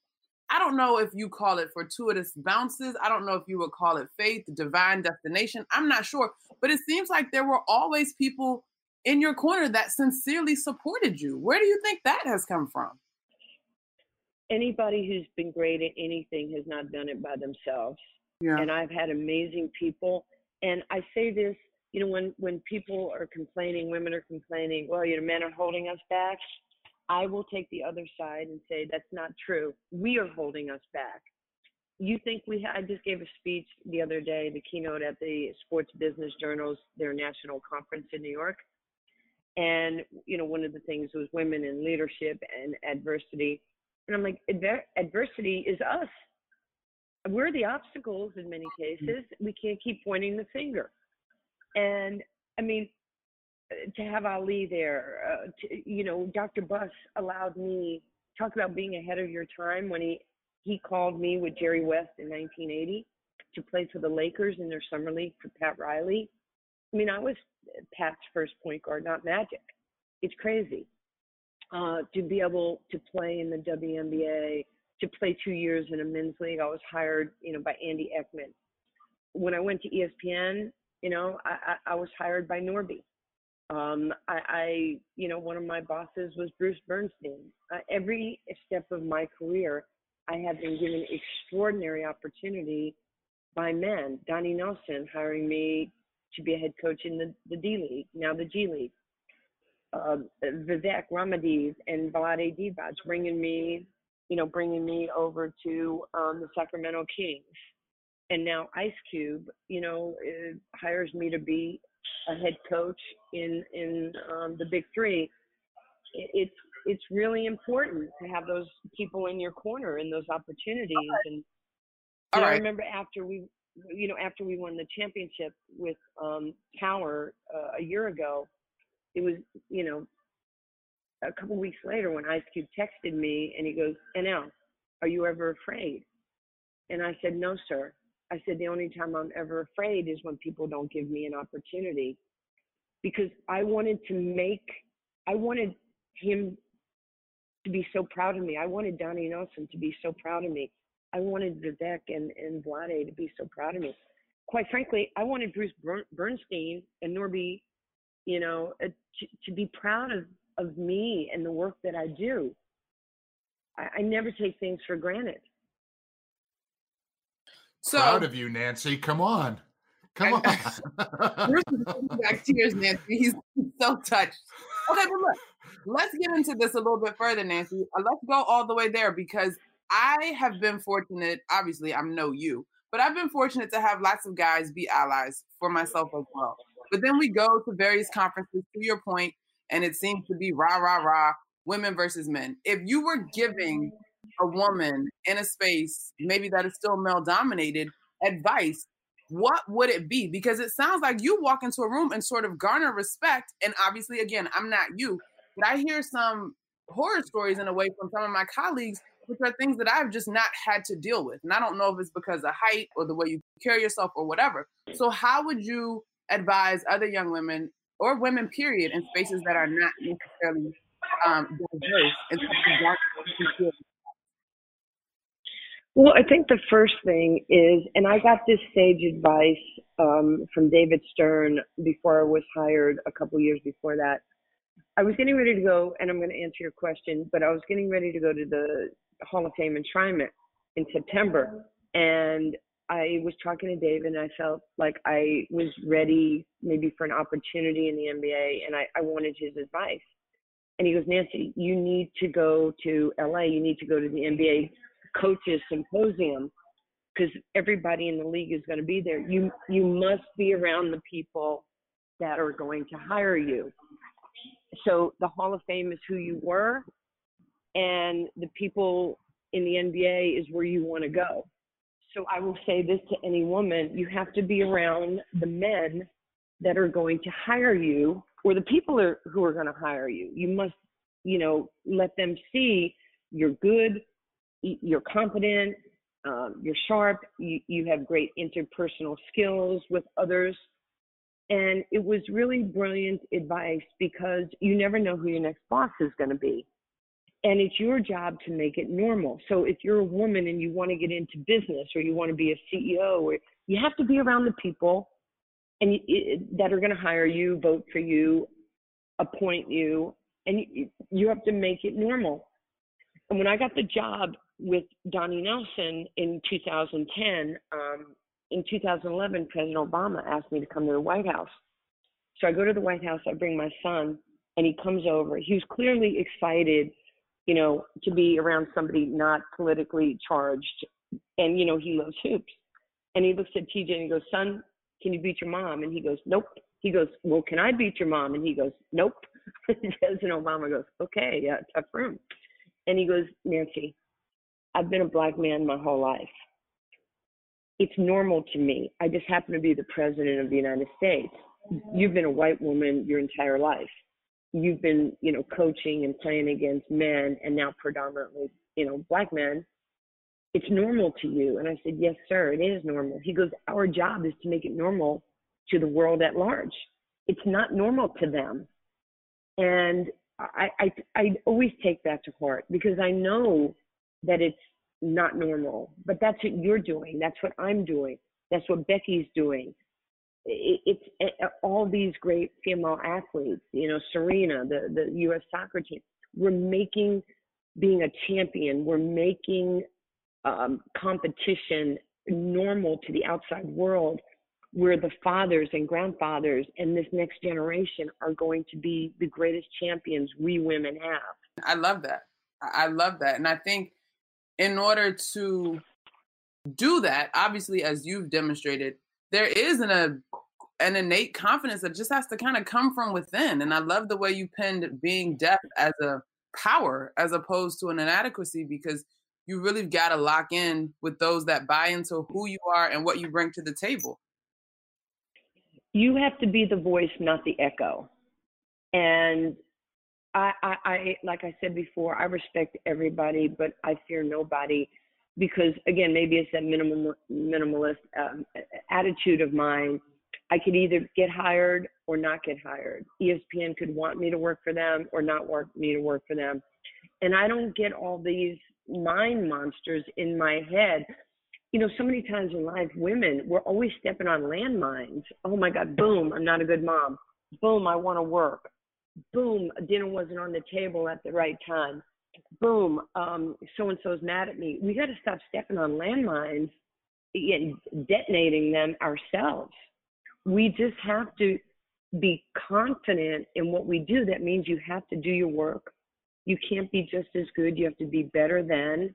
Speaker 2: i don't know if you call it fortuitous bounces i don't know if you would call it faith divine destination i'm not sure but it seems like there were always people in your corner that sincerely supported you. Where do you think that has come from?
Speaker 6: Anybody who's been great at anything has not done it by themselves. Yeah. and i've had amazing people and i say this you know, when when people are complaining, women are complaining, well, you know, men are holding us back. I will take the other side and say that's not true. We are holding us back. You think we? Ha- I just gave a speech the other day, the keynote at the Sports Business Journal's their national conference in New York, and you know, one of the things was women in leadership and adversity. And I'm like, Adver- adversity is us. We're the obstacles in many mm-hmm. cases. We can't keep pointing the finger and I mean, uh, to have Ali there, uh, to, you know, Dr. Buss allowed me talk about being ahead of your time when he he called me with Jerry West in 1980 to play for the Lakers in their summer league for Pat Riley. I mean, I was Pat's first point guard, not Magic. It's crazy uh, to be able to play in the WNBA, to play two years in a men's league. I was hired, you know, by Andy Eckman. When I went to ESPN, you know, I, I, I was hired by Norby. Um, I, I, you know, one of my bosses was Bruce Bernstein. Uh, every step of my career, I have been given extraordinary opportunity by men. Donnie Nelson hiring me to be a head coach in the, the D League, now the G League. Uh, Vivek Ranadivé and Vlade Divac bringing me, you know, bringing me over to um, the Sacramento Kings and now Ice Cube, you know, hires me to be a head coach in in um, the Big Three. It's it's really important to have those people in your corner and those opportunities. And right. I remember after we, you know, after we won the championship with um, Power uh, a year ago, it was, you know, a couple weeks later when Ice Cube texted me and he goes, "NL, are you ever afraid?" And I said, "No, sir." I said, the only time I'm ever afraid is when people don't give me an opportunity. Because I wanted to make, I wanted him to be so proud of me. I wanted Donnie Nelson to be so proud of me. I wanted Vivek and, and Vlade to be so proud of me. Quite frankly, I wanted Bruce Bernstein and Norby, you know, uh, to, to be proud of, of me and the work that I do. I, I never take things for granted.
Speaker 4: So proud of you, Nancy. Come on. Come on.
Speaker 2: back tears, Nancy. He's so touched. Okay, but look, let's get into this a little bit further, Nancy. Uh, let's go all the way there because I have been fortunate. Obviously, I'm no you, but I've been fortunate to have lots of guys be allies for myself as well. But then we go to various conferences, to your point, and it seems to be rah, rah, rah, women versus men. If you were giving a woman in a space, maybe that is still male dominated, advice, what would it be? Because it sounds like you walk into a room and sort of garner respect. And obviously, again, I'm not you, but I hear some horror stories in a way from some of my colleagues, which are things that I've just not had to deal with. And I don't know if it's because of height or the way you carry yourself or whatever. So, how would you advise other young women or women, period, in spaces that are not necessarily um, diverse
Speaker 6: well, I think the first thing is, and I got this sage advice um, from David Stern before I was hired a couple years before that. I was getting ready to go, and I'm going to answer your question, but I was getting ready to go to the Hall of Fame enshrinement in September. And I was talking to David, and I felt like I was ready maybe for an opportunity in the NBA, and I, I wanted his advice. And he goes, Nancy, you need to go to LA. You need to go to the NBA coaches symposium because everybody in the league is going to be there. You you must be around the people that are going to hire you. So the Hall of Fame is who you were, and the people in the NBA is where you want to go. So I will say this to any woman: you have to be around the men that are going to hire you, or the people are, who are going to hire you. You must, you know, let them see you're good, you're competent, um, you're sharp, you, you have great interpersonal skills with others. And it was really brilliant advice because you never know who your next boss is going to be. And it's your job to make it normal. So if you're a woman and you want to get into business or you want to be a CEO, or you have to be around the people and that are going to hire you, vote for you, appoint you, and you, you have to make it normal. And when I got the job with Donnie Nelson in 2010, um, in 2011, President Obama asked me to come to the White House. So I go to the White House, I bring my son, and he comes over. He was clearly excited, you know, to be around somebody not politically charged. And, you know, he loves hoops. And he looks at TJ and he goes, Son, can you beat your mom? And he goes, Nope. He goes, Well, can I beat your mom? And he goes, Nope. President Obama goes, Okay, yeah, tough room. And he goes, Nancy, I've been a black man my whole life. It's normal to me. I just happen to be the president of the United States. You've been a white woman your entire life. You've been, you know, coaching and playing against men and now predominantly, you know, black men. It's normal to you. And I said, Yes, sir, it is normal. He goes, Our job is to make it normal to the world at large. It's not normal to them. And I, I, I always take that to heart because I know that it's not normal. But that's what you're doing. That's what I'm doing. That's what Becky's doing. It's all these great female athletes, you know, Serena, the, the U.S. soccer team. We're making being a champion, we're making um, competition normal to the outside world where the fathers and grandfathers and this next generation are going to be the greatest champions we women have.
Speaker 2: I love that. I love that. And I think in order to do that, obviously, as you've demonstrated, there is an, a, an innate confidence that just has to kind of come from within. And I love the way you pinned being deaf as a power as opposed to an inadequacy because you really got to lock in with those that buy into who you are and what you bring to the table.
Speaker 6: You have to be the voice, not the echo. And I, I, I, like I said before, I respect everybody, but I fear nobody because, again, maybe it's that minimal, minimalist um, attitude of mine. I could either get hired or not get hired. ESPN could want me to work for them or not want me to work for them. And I don't get all these mind monsters in my head. You know, so many times in life, women, we're always stepping on landmines. Oh my God, boom, I'm not a good mom. Boom, I want to work boom, dinner wasn't on the table at the right time. Boom, um, so and so's mad at me. We got to stop stepping on landmines and detonating them ourselves. we just have to be confident in what we do. That means you have to do your work. You can't be just as good. You have to be better than.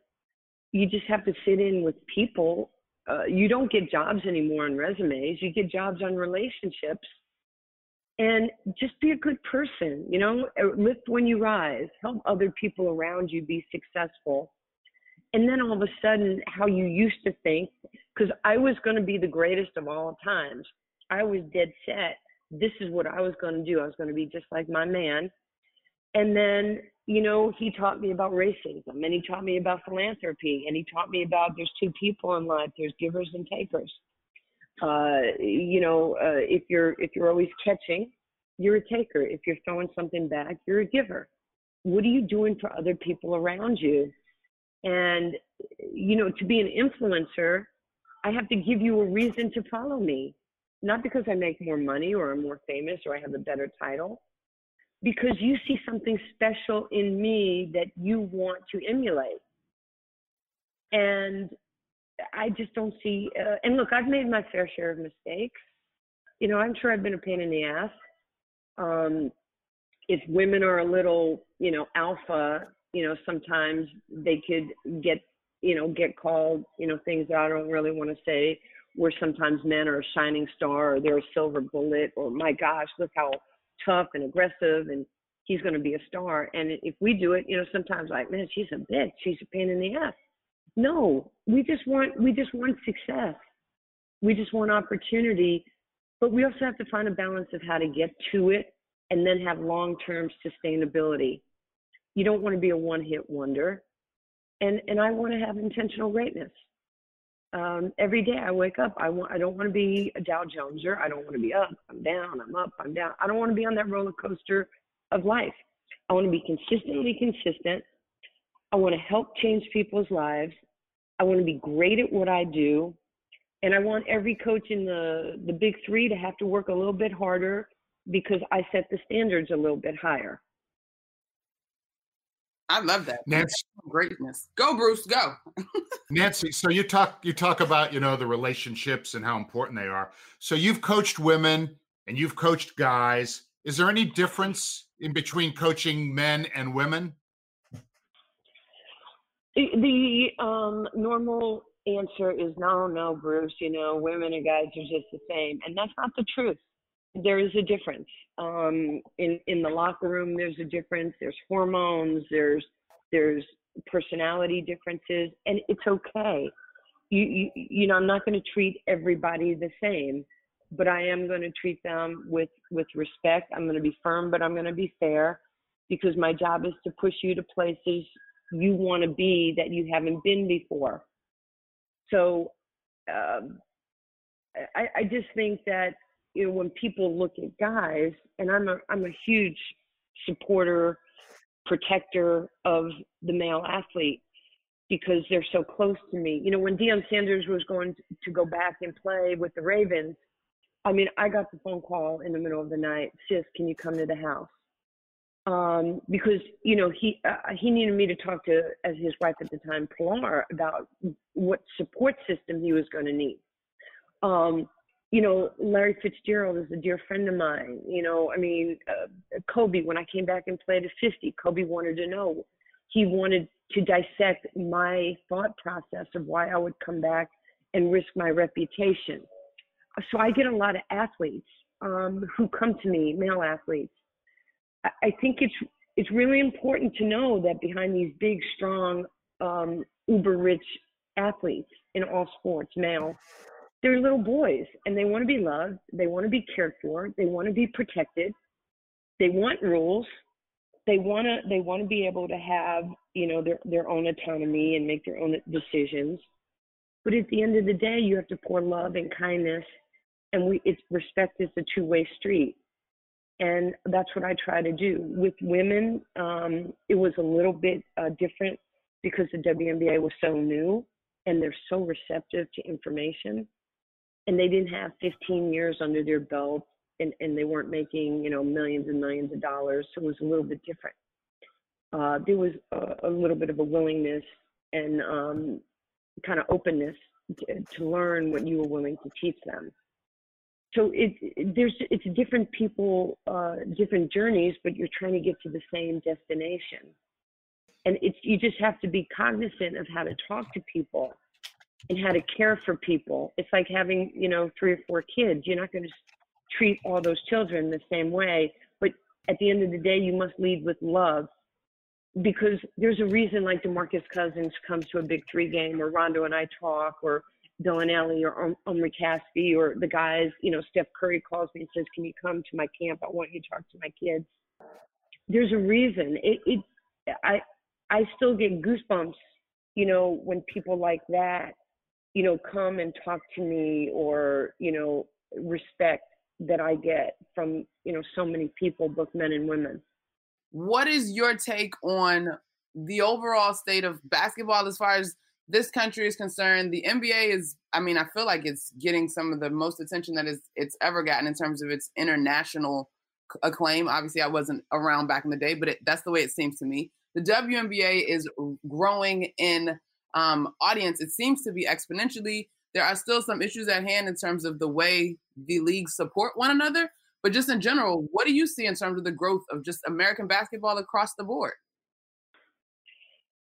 Speaker 6: You just have to fit in with people. Uh, you don't get jobs anymore on resumes. You get jobs on relationships. And just be a good person, you know, uh, lift when you rise, help other people around you be successful. And then all of a sudden, how you used to think, because I was going to be the greatest of all times. I was dead set this is what I was going to do. I was going to be just like my man. And then, you know, he taught me about racism and he taught me about philanthropy and he taught me about there's two people in life, there's givers and takers. Uh, you know, uh, if you're if you're always catching, you're a taker. If you're throwing something back, you're a giver. What are you doing for other people around you? And you know, to be an influencer, I have to give you a reason to follow me not because I make more money or I'm more famous or I have a better title, because you see something special in me that you want to emulate. And I just don't see, uh, and look, I've made my fair share of mistakes. You know, I'm sure I've been a pain in the ass. Um, if women are a little, you know, alpha, you know, sometimes they could get, you know, get called, you know, things that I don't really want to say where sometimes men are a shining star or they're a silver bullet or my gosh, look how tough and aggressive and he's going to be a star. And if we do it, you know, sometimes like, man, she's a bitch. She's a pain in the ass. No, we just want we just want success. We just want opportunity, but we also have to find a balance of how to get to it and then have long-term sustainability. You don't want to be a one-hit wonder. And and I want to have intentional greatness um, every day I wake up, I want I don't want to be a Dow Joneser. I don't want to be up, I'm down, I'm up, I'm down. I don't want to be on that roller coaster of life. I want to be consistently consistent. I want to help change people's lives. I want to be great at what I do. And I want every coach in the, the big three to have to work a little bit harder because I set the standards a little bit higher.
Speaker 2: I love that. Nancy, greatness. Go, Bruce. Go.
Speaker 4: Nancy, so you talk you talk about you know the relationships and how important they are. So you've coached women and you've coached guys. Is there any difference in between coaching men and women?
Speaker 6: The, um, normal answer is no, no, Bruce. You know, women and guys are just the same, and that's not the truth there is a difference. Um, in in the locker room, there's a difference. There's hormones. There's there's personality differences, and it's okay. You you, you know, I'm not going to treat everybody the same, but I am going to treat them with with respect. I'm going to be firm, but I'm going to be fair, because my job is to push you to places you want to be that you haven't been before. So. Um, I, I just think that you know, when people look at guys, and I'm a I'm a huge supporter, protector of the male athlete because they're so close to me. You know, when Deion Sanders was going to go back and play with the Ravens, I mean, I got the phone call in the middle of the night, sis, can you come to the house? Um, because you know he uh, he needed me to talk to as his wife at the time, Pilar, about what support system he was going to need. Um, you know, Larry Fitzgerald is a dear friend of mine. You know, I mean, uh, Kobe, when I came back and played at 50, Kobe wanted to know. He wanted to dissect my thought process of why I would come back and risk my reputation. So I get a lot of athletes um, who come to me, male athletes. I, think it's it's really important to know that behind these big, strong, um, uber rich athletes in all sports, male, they're little boys and they want to be loved, they want to be cared for, they want to be protected, they want rules, they want to they want to be able to have you know their their own autonomy and make their own decisions. But at the end of the day, you have to pour love and kindness, and we it's respect is a two way street, and that's what I try to do. With women. Um, it was a little bit uh, different because the WNBA was so new and they're so receptive to information and they didn't have 15 years under their belt and, and they weren't making you know millions and millions of dollars. So it was a little bit different. Uh, there was a, a, little bit of a willingness and um, kind of openness to, to, learn what you were willing to teach them so it, it, there's it's different people, uh, different journeys, but you're trying to get to the same destination. And it's you just have to be cognizant of how to talk to people and how to care for people. It's like having you know three or four kids. You're not going to treat all those children the same way, but at the end of the day, you must lead with love because there's a reason like DeMarcus Cousins comes to a big three game or Rondo and I talk or Belinelli or Omri Caspi or the guys, you know, Steph Curry calls me and says, Can you come to my camp? I want you to talk to my kids. There's a reason. It, it I I still get goosebumps, you know, when people like that, you know, come and talk to me or, you know, respect that I get from, you know, so many people, both men and women.
Speaker 2: What is your take on the overall state of basketball as far as this country is concerned, the NBA is, I mean, I feel like it's getting some of the most attention that it's ever gotten in terms of its international acclaim. Obviously, I wasn't around back in the day, but it, that's the way it seems to me. The WNBA is growing in um, audience. It seems to be exponentially. There are still some issues at hand in terms of the way the leagues support one another. But just in general, what do you see in terms of the growth of just American basketball across the board?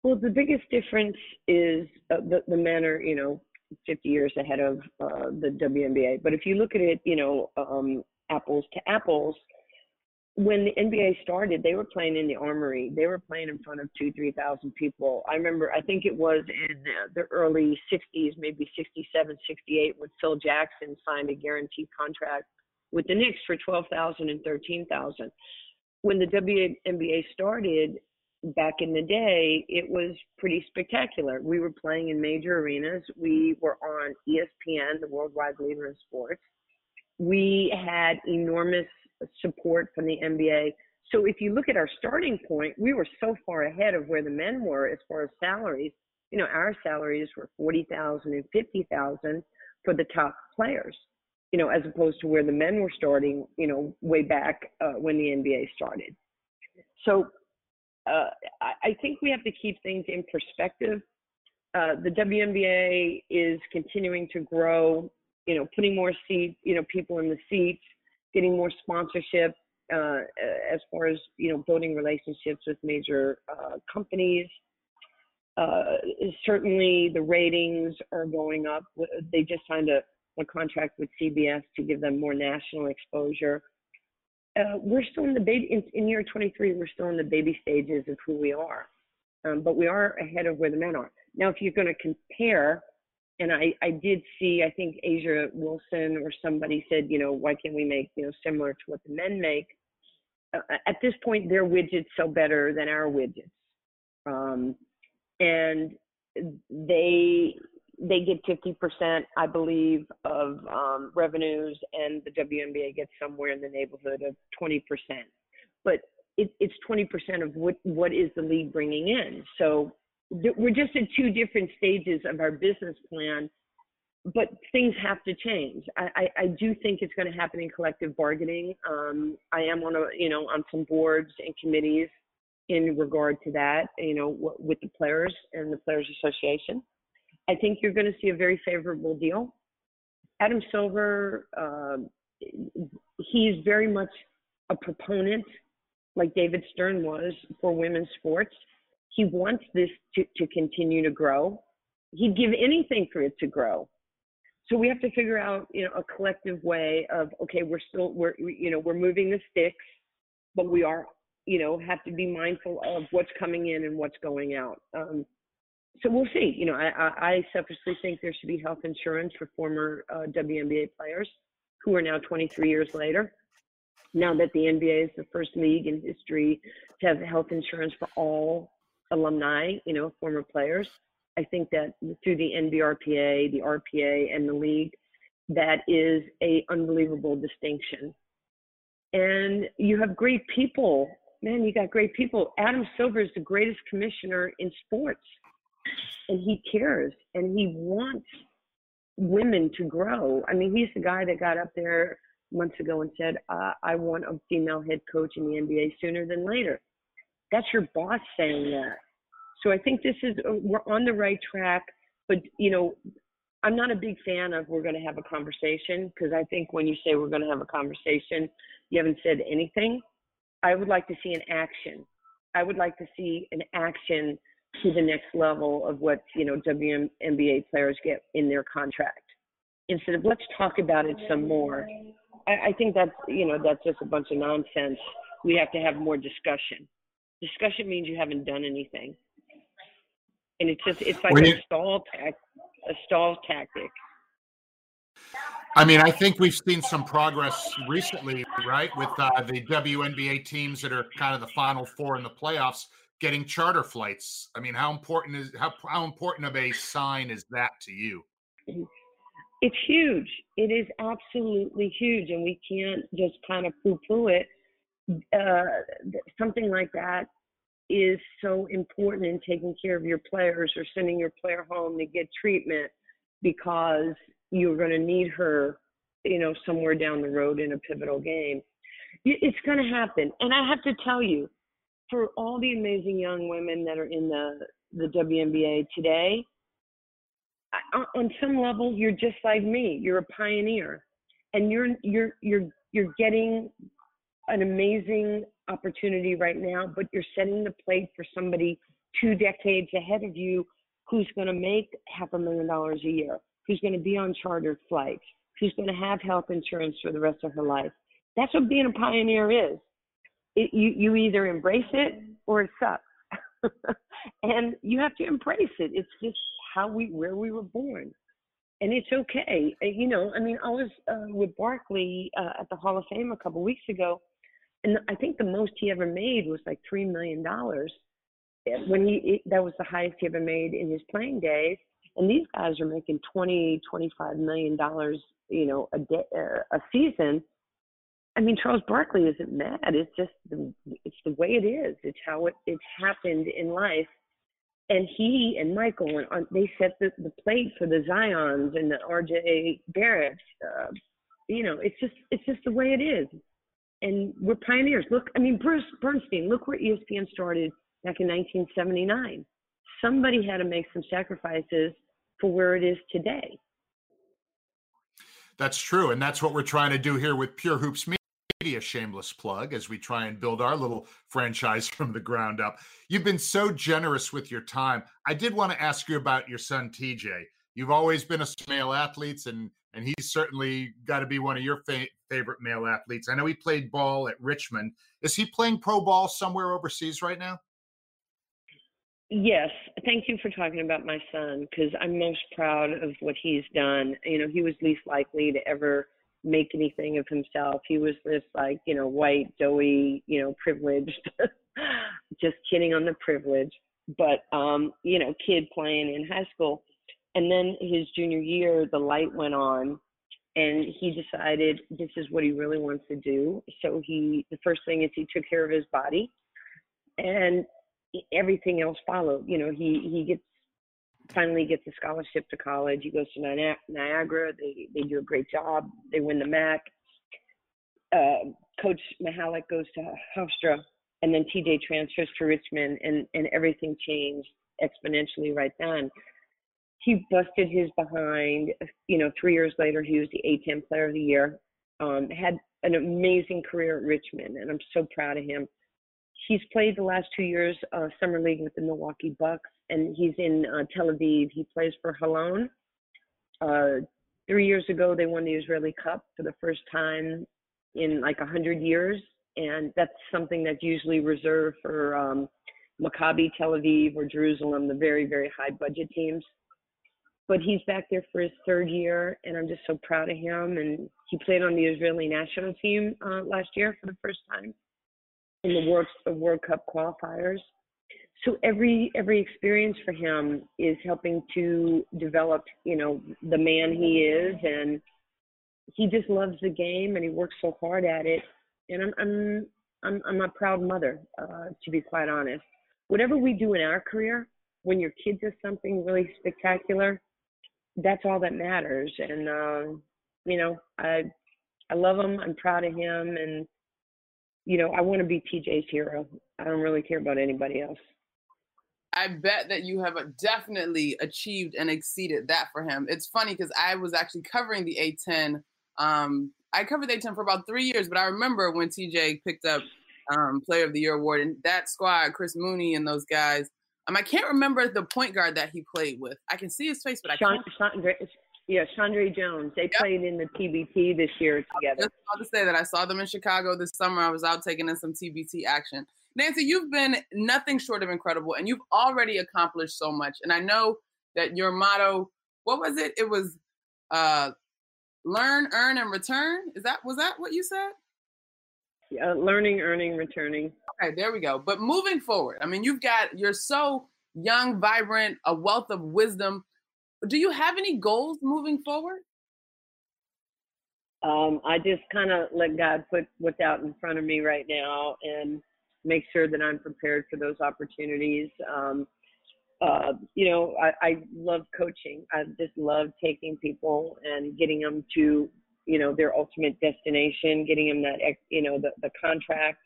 Speaker 6: Well, the biggest difference is uh, the, the men are, you know, 50 years ahead of uh, the WNBA. But if you look at it, you know, um, apples to apples, when the NBA started, they were playing in the Armory. They were playing in front of two, three thousand people. I remember, I think it was in the early 60s, maybe 67, 68, when Phil Jackson signed a guaranteed contract with the Knicks for 12,000 and 13,000. When the WNBA started, back in the day, it was pretty spectacular. We were playing in major arenas. We were on ESPN, the worldwide leader in sports. We had enormous support from the NBA. So if you look at our starting point, we were so far ahead of where the men were as far as salaries. You know, our salaries were 40,000 and 50,000 for the top players, you know, as opposed to where the men were starting, you know, way back uh, when the NBA started. So uh, I think we have to keep things in perspective. Uh, the WNBA is continuing to grow, you know, putting more seats, you know, people in the seats, getting more sponsorship uh, as far as, you know, building relationships with major uh, companies. Uh, certainly the ratings are going up. They just signed a, a contract with CBS to give them more national exposure uh, we're still in the baby in, in, year 23 we're still in the baby stages of who we are. Um, but we are ahead of where the men are. Now if you're going to compare and I, I did see i think A'ja wilson or somebody said you know why can't we make you know similar to what the men make? Uh, at this point their widgets sell better than our widgets. Um, and they they get 50%, I believe, of um, revenues, and the WNBA gets somewhere in the neighborhood of 20%. But it, it's 20% of what, what is the league bringing in. So th- we're just at two different stages of our business plan, but things have to change. I, I, I do think it's going to happen in collective bargaining. Um, I am on a, you know, on some boards and committees in regard to that, you know, w- with the players and the Players Association. I think you're going to see a very favorable deal. Adam Silver, uh, he's very much a proponent, like David Stern was, for women's sports. He wants this to, to continue to grow. He'd give anything for it to grow. So we have to figure out, you know, a collective way of okay, we're still we're you know we're moving the sticks, but we are you know have to be mindful of what's coming in and what's going out. Um, so we'll see. You know, I, I, selfishly think there should be health insurance for former uh, WNBA players who are now 23 years later. Now that the NBA is the first league in history to have health insurance for all alumni, you know, former players, I think that through the NBRPA, the RPA, and the league, that is a unbelievable distinction. And you have great people. Man, you got great people. Adam Silver is the greatest commissioner in sports and he cares and he wants women to grow. I mean, he's the guy that got up there months ago and said, uh, I want a female head coach in the NBA sooner than later. That's your boss saying that. So I think this is, uh, we're on the right track, but, you know, I'm not a big fan of we're going to have a conversation because I think when you say we're going to have a conversation, you haven't said anything. I would like to see an action. I would like to see an action to the next level of what you know WNBA players get in their contract. Instead of let's talk about it some more. I, I think that's you know that's just a bunch of nonsense. We have to have more discussion. Discussion means you haven't done anything, and it's just it's like a stall tac- a stall tactic.
Speaker 4: I mean, I think we've seen some progress recently, right, with uh, the WNBA teams that are kind of the final four in the playoffs getting charter flights. I mean, how important is how how important of a sign is that to you?
Speaker 6: It's huge. It is absolutely huge, and we can't just kind of poo-poo it. Uh, something like that is so important in taking care of your players or sending your player home to get treatment because you're going to need her, you know, somewhere down the road in a pivotal game. It's going to happen. And I have to tell you, for all the amazing young women that are in the, the WNBA today, on some level, you're just like me. You're a pioneer, and you're you're you're you're getting an amazing opportunity right now. But you're setting the plate for somebody two decades ahead of you, who's going to make half a million dollars a year, who's going to be on chartered flights, who's going to have health insurance for the rest of her life. That's what being a pioneer is. It, you you either embrace it or it sucks, and you have to embrace it. It's just how we where we were born, and it's okay. Uh, you know, I mean, I was uh, with Barkley uh, at the Hall of Fame a couple weeks ago, and I think the most he ever made was like three million dollars. When he it, that was the highest he ever made in his playing days, and these guys are making 20 25 million dollars you know a day uh, a season i mean charles barkley isn't mad. It's just the it's the way it is. It's how it it's happened in life. And he and michael and they set the, the plate for the zions and the rj barrett uh, you know it's just it's just the way it is. And we're pioneers. Look i mean bruce bernstein look where espn started back in 1979 somebody had to make some sacrifices for where it is today.
Speaker 4: That's true. And that's what we're trying to do here with Pure Hoops Media, shameless plug, as we try and build our little franchise from the ground up. You've been so generous with your time. I did want to ask you about your son, TJ. You've always been a male athlete, and and he's certainly got to be one of your fa- favorite male athletes. I know he played ball at Richmond. Is he playing pro ball somewhere overseas right now?
Speaker 6: Yes, thank you for talking about my son because I'm most proud of what he's done. You know, he was least likely to ever make anything of himself. He was this like, you know, white, doughy, you know, privileged. Just kidding on the privilege, but um, you know, kid playing in high school. And then his junior year, the light went on and he decided this is what he really wants to do. So he the first thing is he took care of his body and everything else followed. You know, he he gets finally gets a scholarship to college. He goes to Niagara. They they do a great job. They win the MAAC. Uh, Coach Mihalich goes to Hofstra, and then TJ transfers to Richmond, and and everything changed exponentially right then. He busted his behind. You know, three years later, he was the A10 Player of the Year. Um, had an amazing career at Richmond, and I'm so proud of him he's played the last two years uh, summer league with the Milwaukee Bucks, and he's in uh, Tel Aviv. He plays for Holon. Uh, three years ago, they won the Israeli Cup for the first time in like a hundred years, and that's something that's usually reserved for um, Maccabi Tel Aviv or Jerusalem, the very very high budget teams. But he's back there for his third year, and I'm just so proud of him. And he played on the Israeli national team uh, last year for the first time in the World, the World Cup qualifiers. So every every experience for him is helping to develop, you know, the man he is, and he just loves the game and he works so hard at it. And I'm I'm I'm, I'm a proud mother, uh, to be quite honest. Whatever we do in our career, when your kid does something really spectacular, that's all that matters. And uh, you know, I I love him. I'm proud of him, and you know, I want to be TJ's hero. I don't really care about anybody else.
Speaker 2: I bet that you have definitely achieved and exceeded that for him. It's funny because I was actually covering the A10. Um, I covered the A10 for about three years, but I remember when TJ picked up um, Player of the Year award and that squad, Chris Mooney and those guys. Um, I can't remember the point guard that he played with. I can see his face, but I can't.
Speaker 6: ShawnDre', yeah, ShawnDre' Jones. They yep. played in the TBT this year together.
Speaker 2: I was to say that I saw them in Chicago this summer. I was out taking in some TBT action. Nancy, you've been nothing short of incredible, and you've already accomplished so much. And I know that your motto, what was it? It was uh, learn, earn, and return. Is that was that what you said?
Speaker 6: Yeah, learning, earning, returning.
Speaker 2: Okay, there we go. But moving forward, I mean, you've got you're so young, vibrant, a wealth of wisdom. Do you have any goals moving forward?
Speaker 6: Um, I just kind of let God put what's out in front of me right now, and make sure that I'm prepared for those opportunities. Um, uh, you know, I, I love coaching. I just love taking people and getting them to, you know, their ultimate destination, getting them that, you know, the, the contract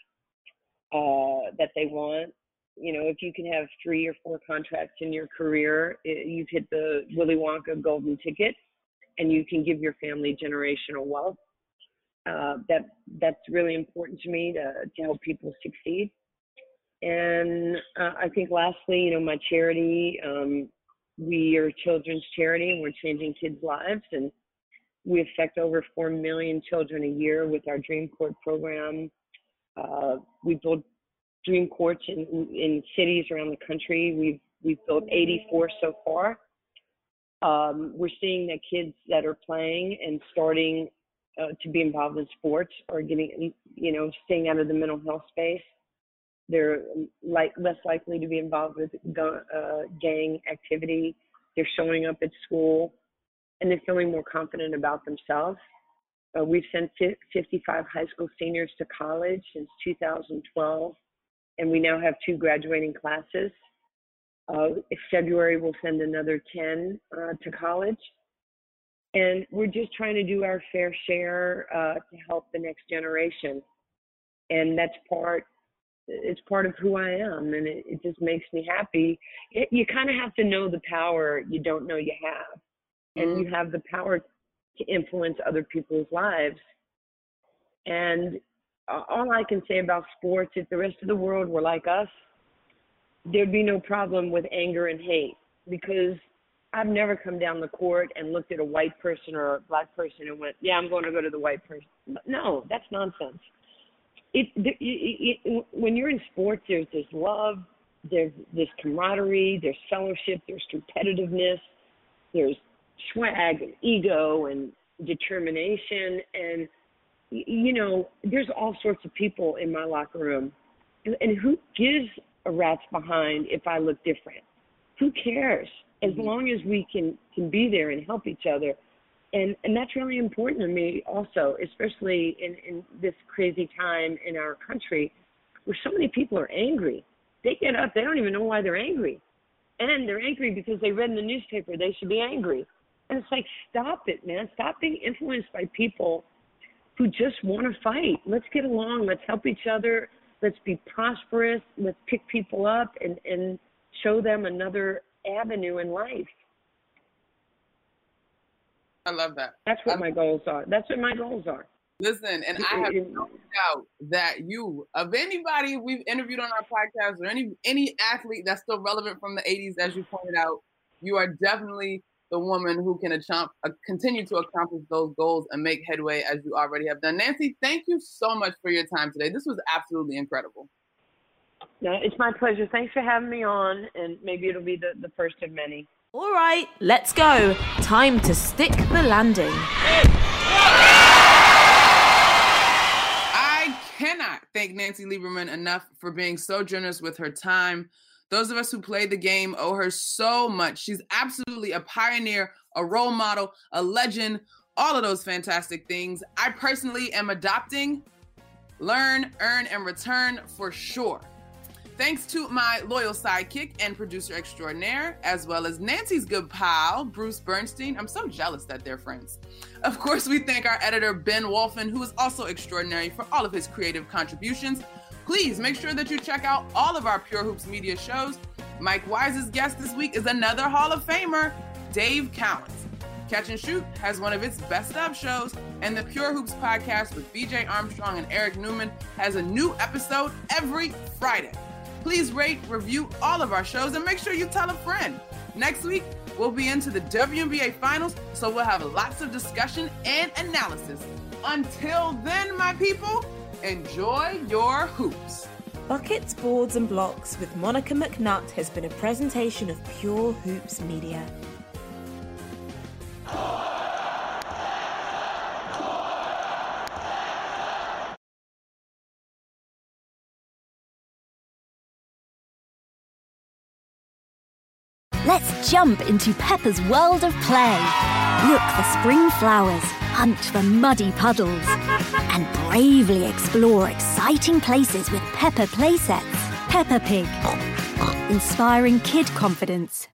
Speaker 6: uh, that they want. You know, if you can have three or four contracts in your career, it, you've hit the Willy Wonka golden ticket, and you can give your family generational wealth. Uh, that that's really important to me to to help people succeed. And uh, I think lastly, you know, my charity, um, we are children's charity and we're changing kids' lives and we affect over 4 million children a year with our Dream Court program. Uh, we build dream courts in, in cities around the country. We've, we've built 84 so far. Um, we're seeing that kids that are playing and starting uh, to be involved in sports are getting, you know, staying out of the mental health space. They're like less likely to be involved with uh, gang activity. They're showing up at school, and they're feeling more confident about themselves. Uh, we've sent 55 high school seniors to college since 2012, and we now have two graduating classes. Uh, February, we'll send another 10 uh, to college. And we're just trying to do our fair share uh, to help the next generation. And that's part it's part of who i am and it, it just makes me happy. It, you kind of have to know the power you don't know you have. And mm-hmm. you have the power to influence other people's lives. And all i can say about sports if the rest of the world were like us there'd be no problem with anger and hate because I've never come down the court and looked at a white person or a black person and went, "Yeah, I'm going to go to the white person." No, that's nonsense. It, it, it, it when you're in sports, there's this love, there's this camaraderie, there's fellowship, there's competitiveness, there's swag and ego and determination, and you know, there's all sorts of people in my locker room, and, and who gives a rat's behind if I look different? Who cares? as mm-hmm. long as we can can be there and help each other and and that's really important to me also especially in in this crazy time in our country where so many people are angry they get up they don't even know why they're angry and they're angry because they read in the newspaper they should be angry and it's like stop it man stop being influenced by people who just want to fight let's get along let's help each other let's be prosperous let's pick people up and and show them another avenue in life.
Speaker 2: I love that.
Speaker 6: That's what my goals are. That's what my goals are.
Speaker 2: Listen, and I have no doubt that you, of anybody we've interviewed on our podcast, or any any athlete that's still relevant from the '80s, as you pointed out, you are definitely the woman who can achomp, uh, continue to accomplish those goals and make headway as you already have done. Nancy, thank you so much for your time today. This was absolutely incredible.
Speaker 6: No, it's my pleasure. Thanks for having me on, and maybe it'll be the, the first of many.
Speaker 3: All right, let's go. Time to stick the landing.
Speaker 2: I cannot thank Nancy Lieberman enough for being so generous with her time. Those of us who played the game owe her so much. She's absolutely a pioneer, a role model, a legend, all of those fantastic things. I personally am adopting learn, earn, and return for sure. Thanks to my loyal sidekick and producer extraordinaire, as well as Nancy's good pal, Bruce Bernstein. I'm so jealous that they're friends. Of course, we thank our editor, Ben Wolfen, who is also extraordinary for all of his creative contributions. Please make sure that you check out all of our Pure Hoops media shows Mike Wise's guest this week is another Hall of Famer, Dave Cowens. Catch and Shoot has one of its best of shows, and the Pure Hoops podcast with BJ Armstrong and Eric Newman has a new episode every Friday. Please rate, review all of our shows, and make sure you tell a friend. Next week, we'll be into the WNBA Finals, so we'll have lots of discussion and analysis. Until then, my people, enjoy your hoops.
Speaker 3: Buckets, Boards and Blocks with Monica McNutt has been a presentation of Pure Hoops Media.
Speaker 7: Let's jump into Peppa's world of play. Look for spring flowers, hunt for muddy puddles, and bravely explore exciting places with Peppa playsets. Peppa Pig, inspiring kid confidence.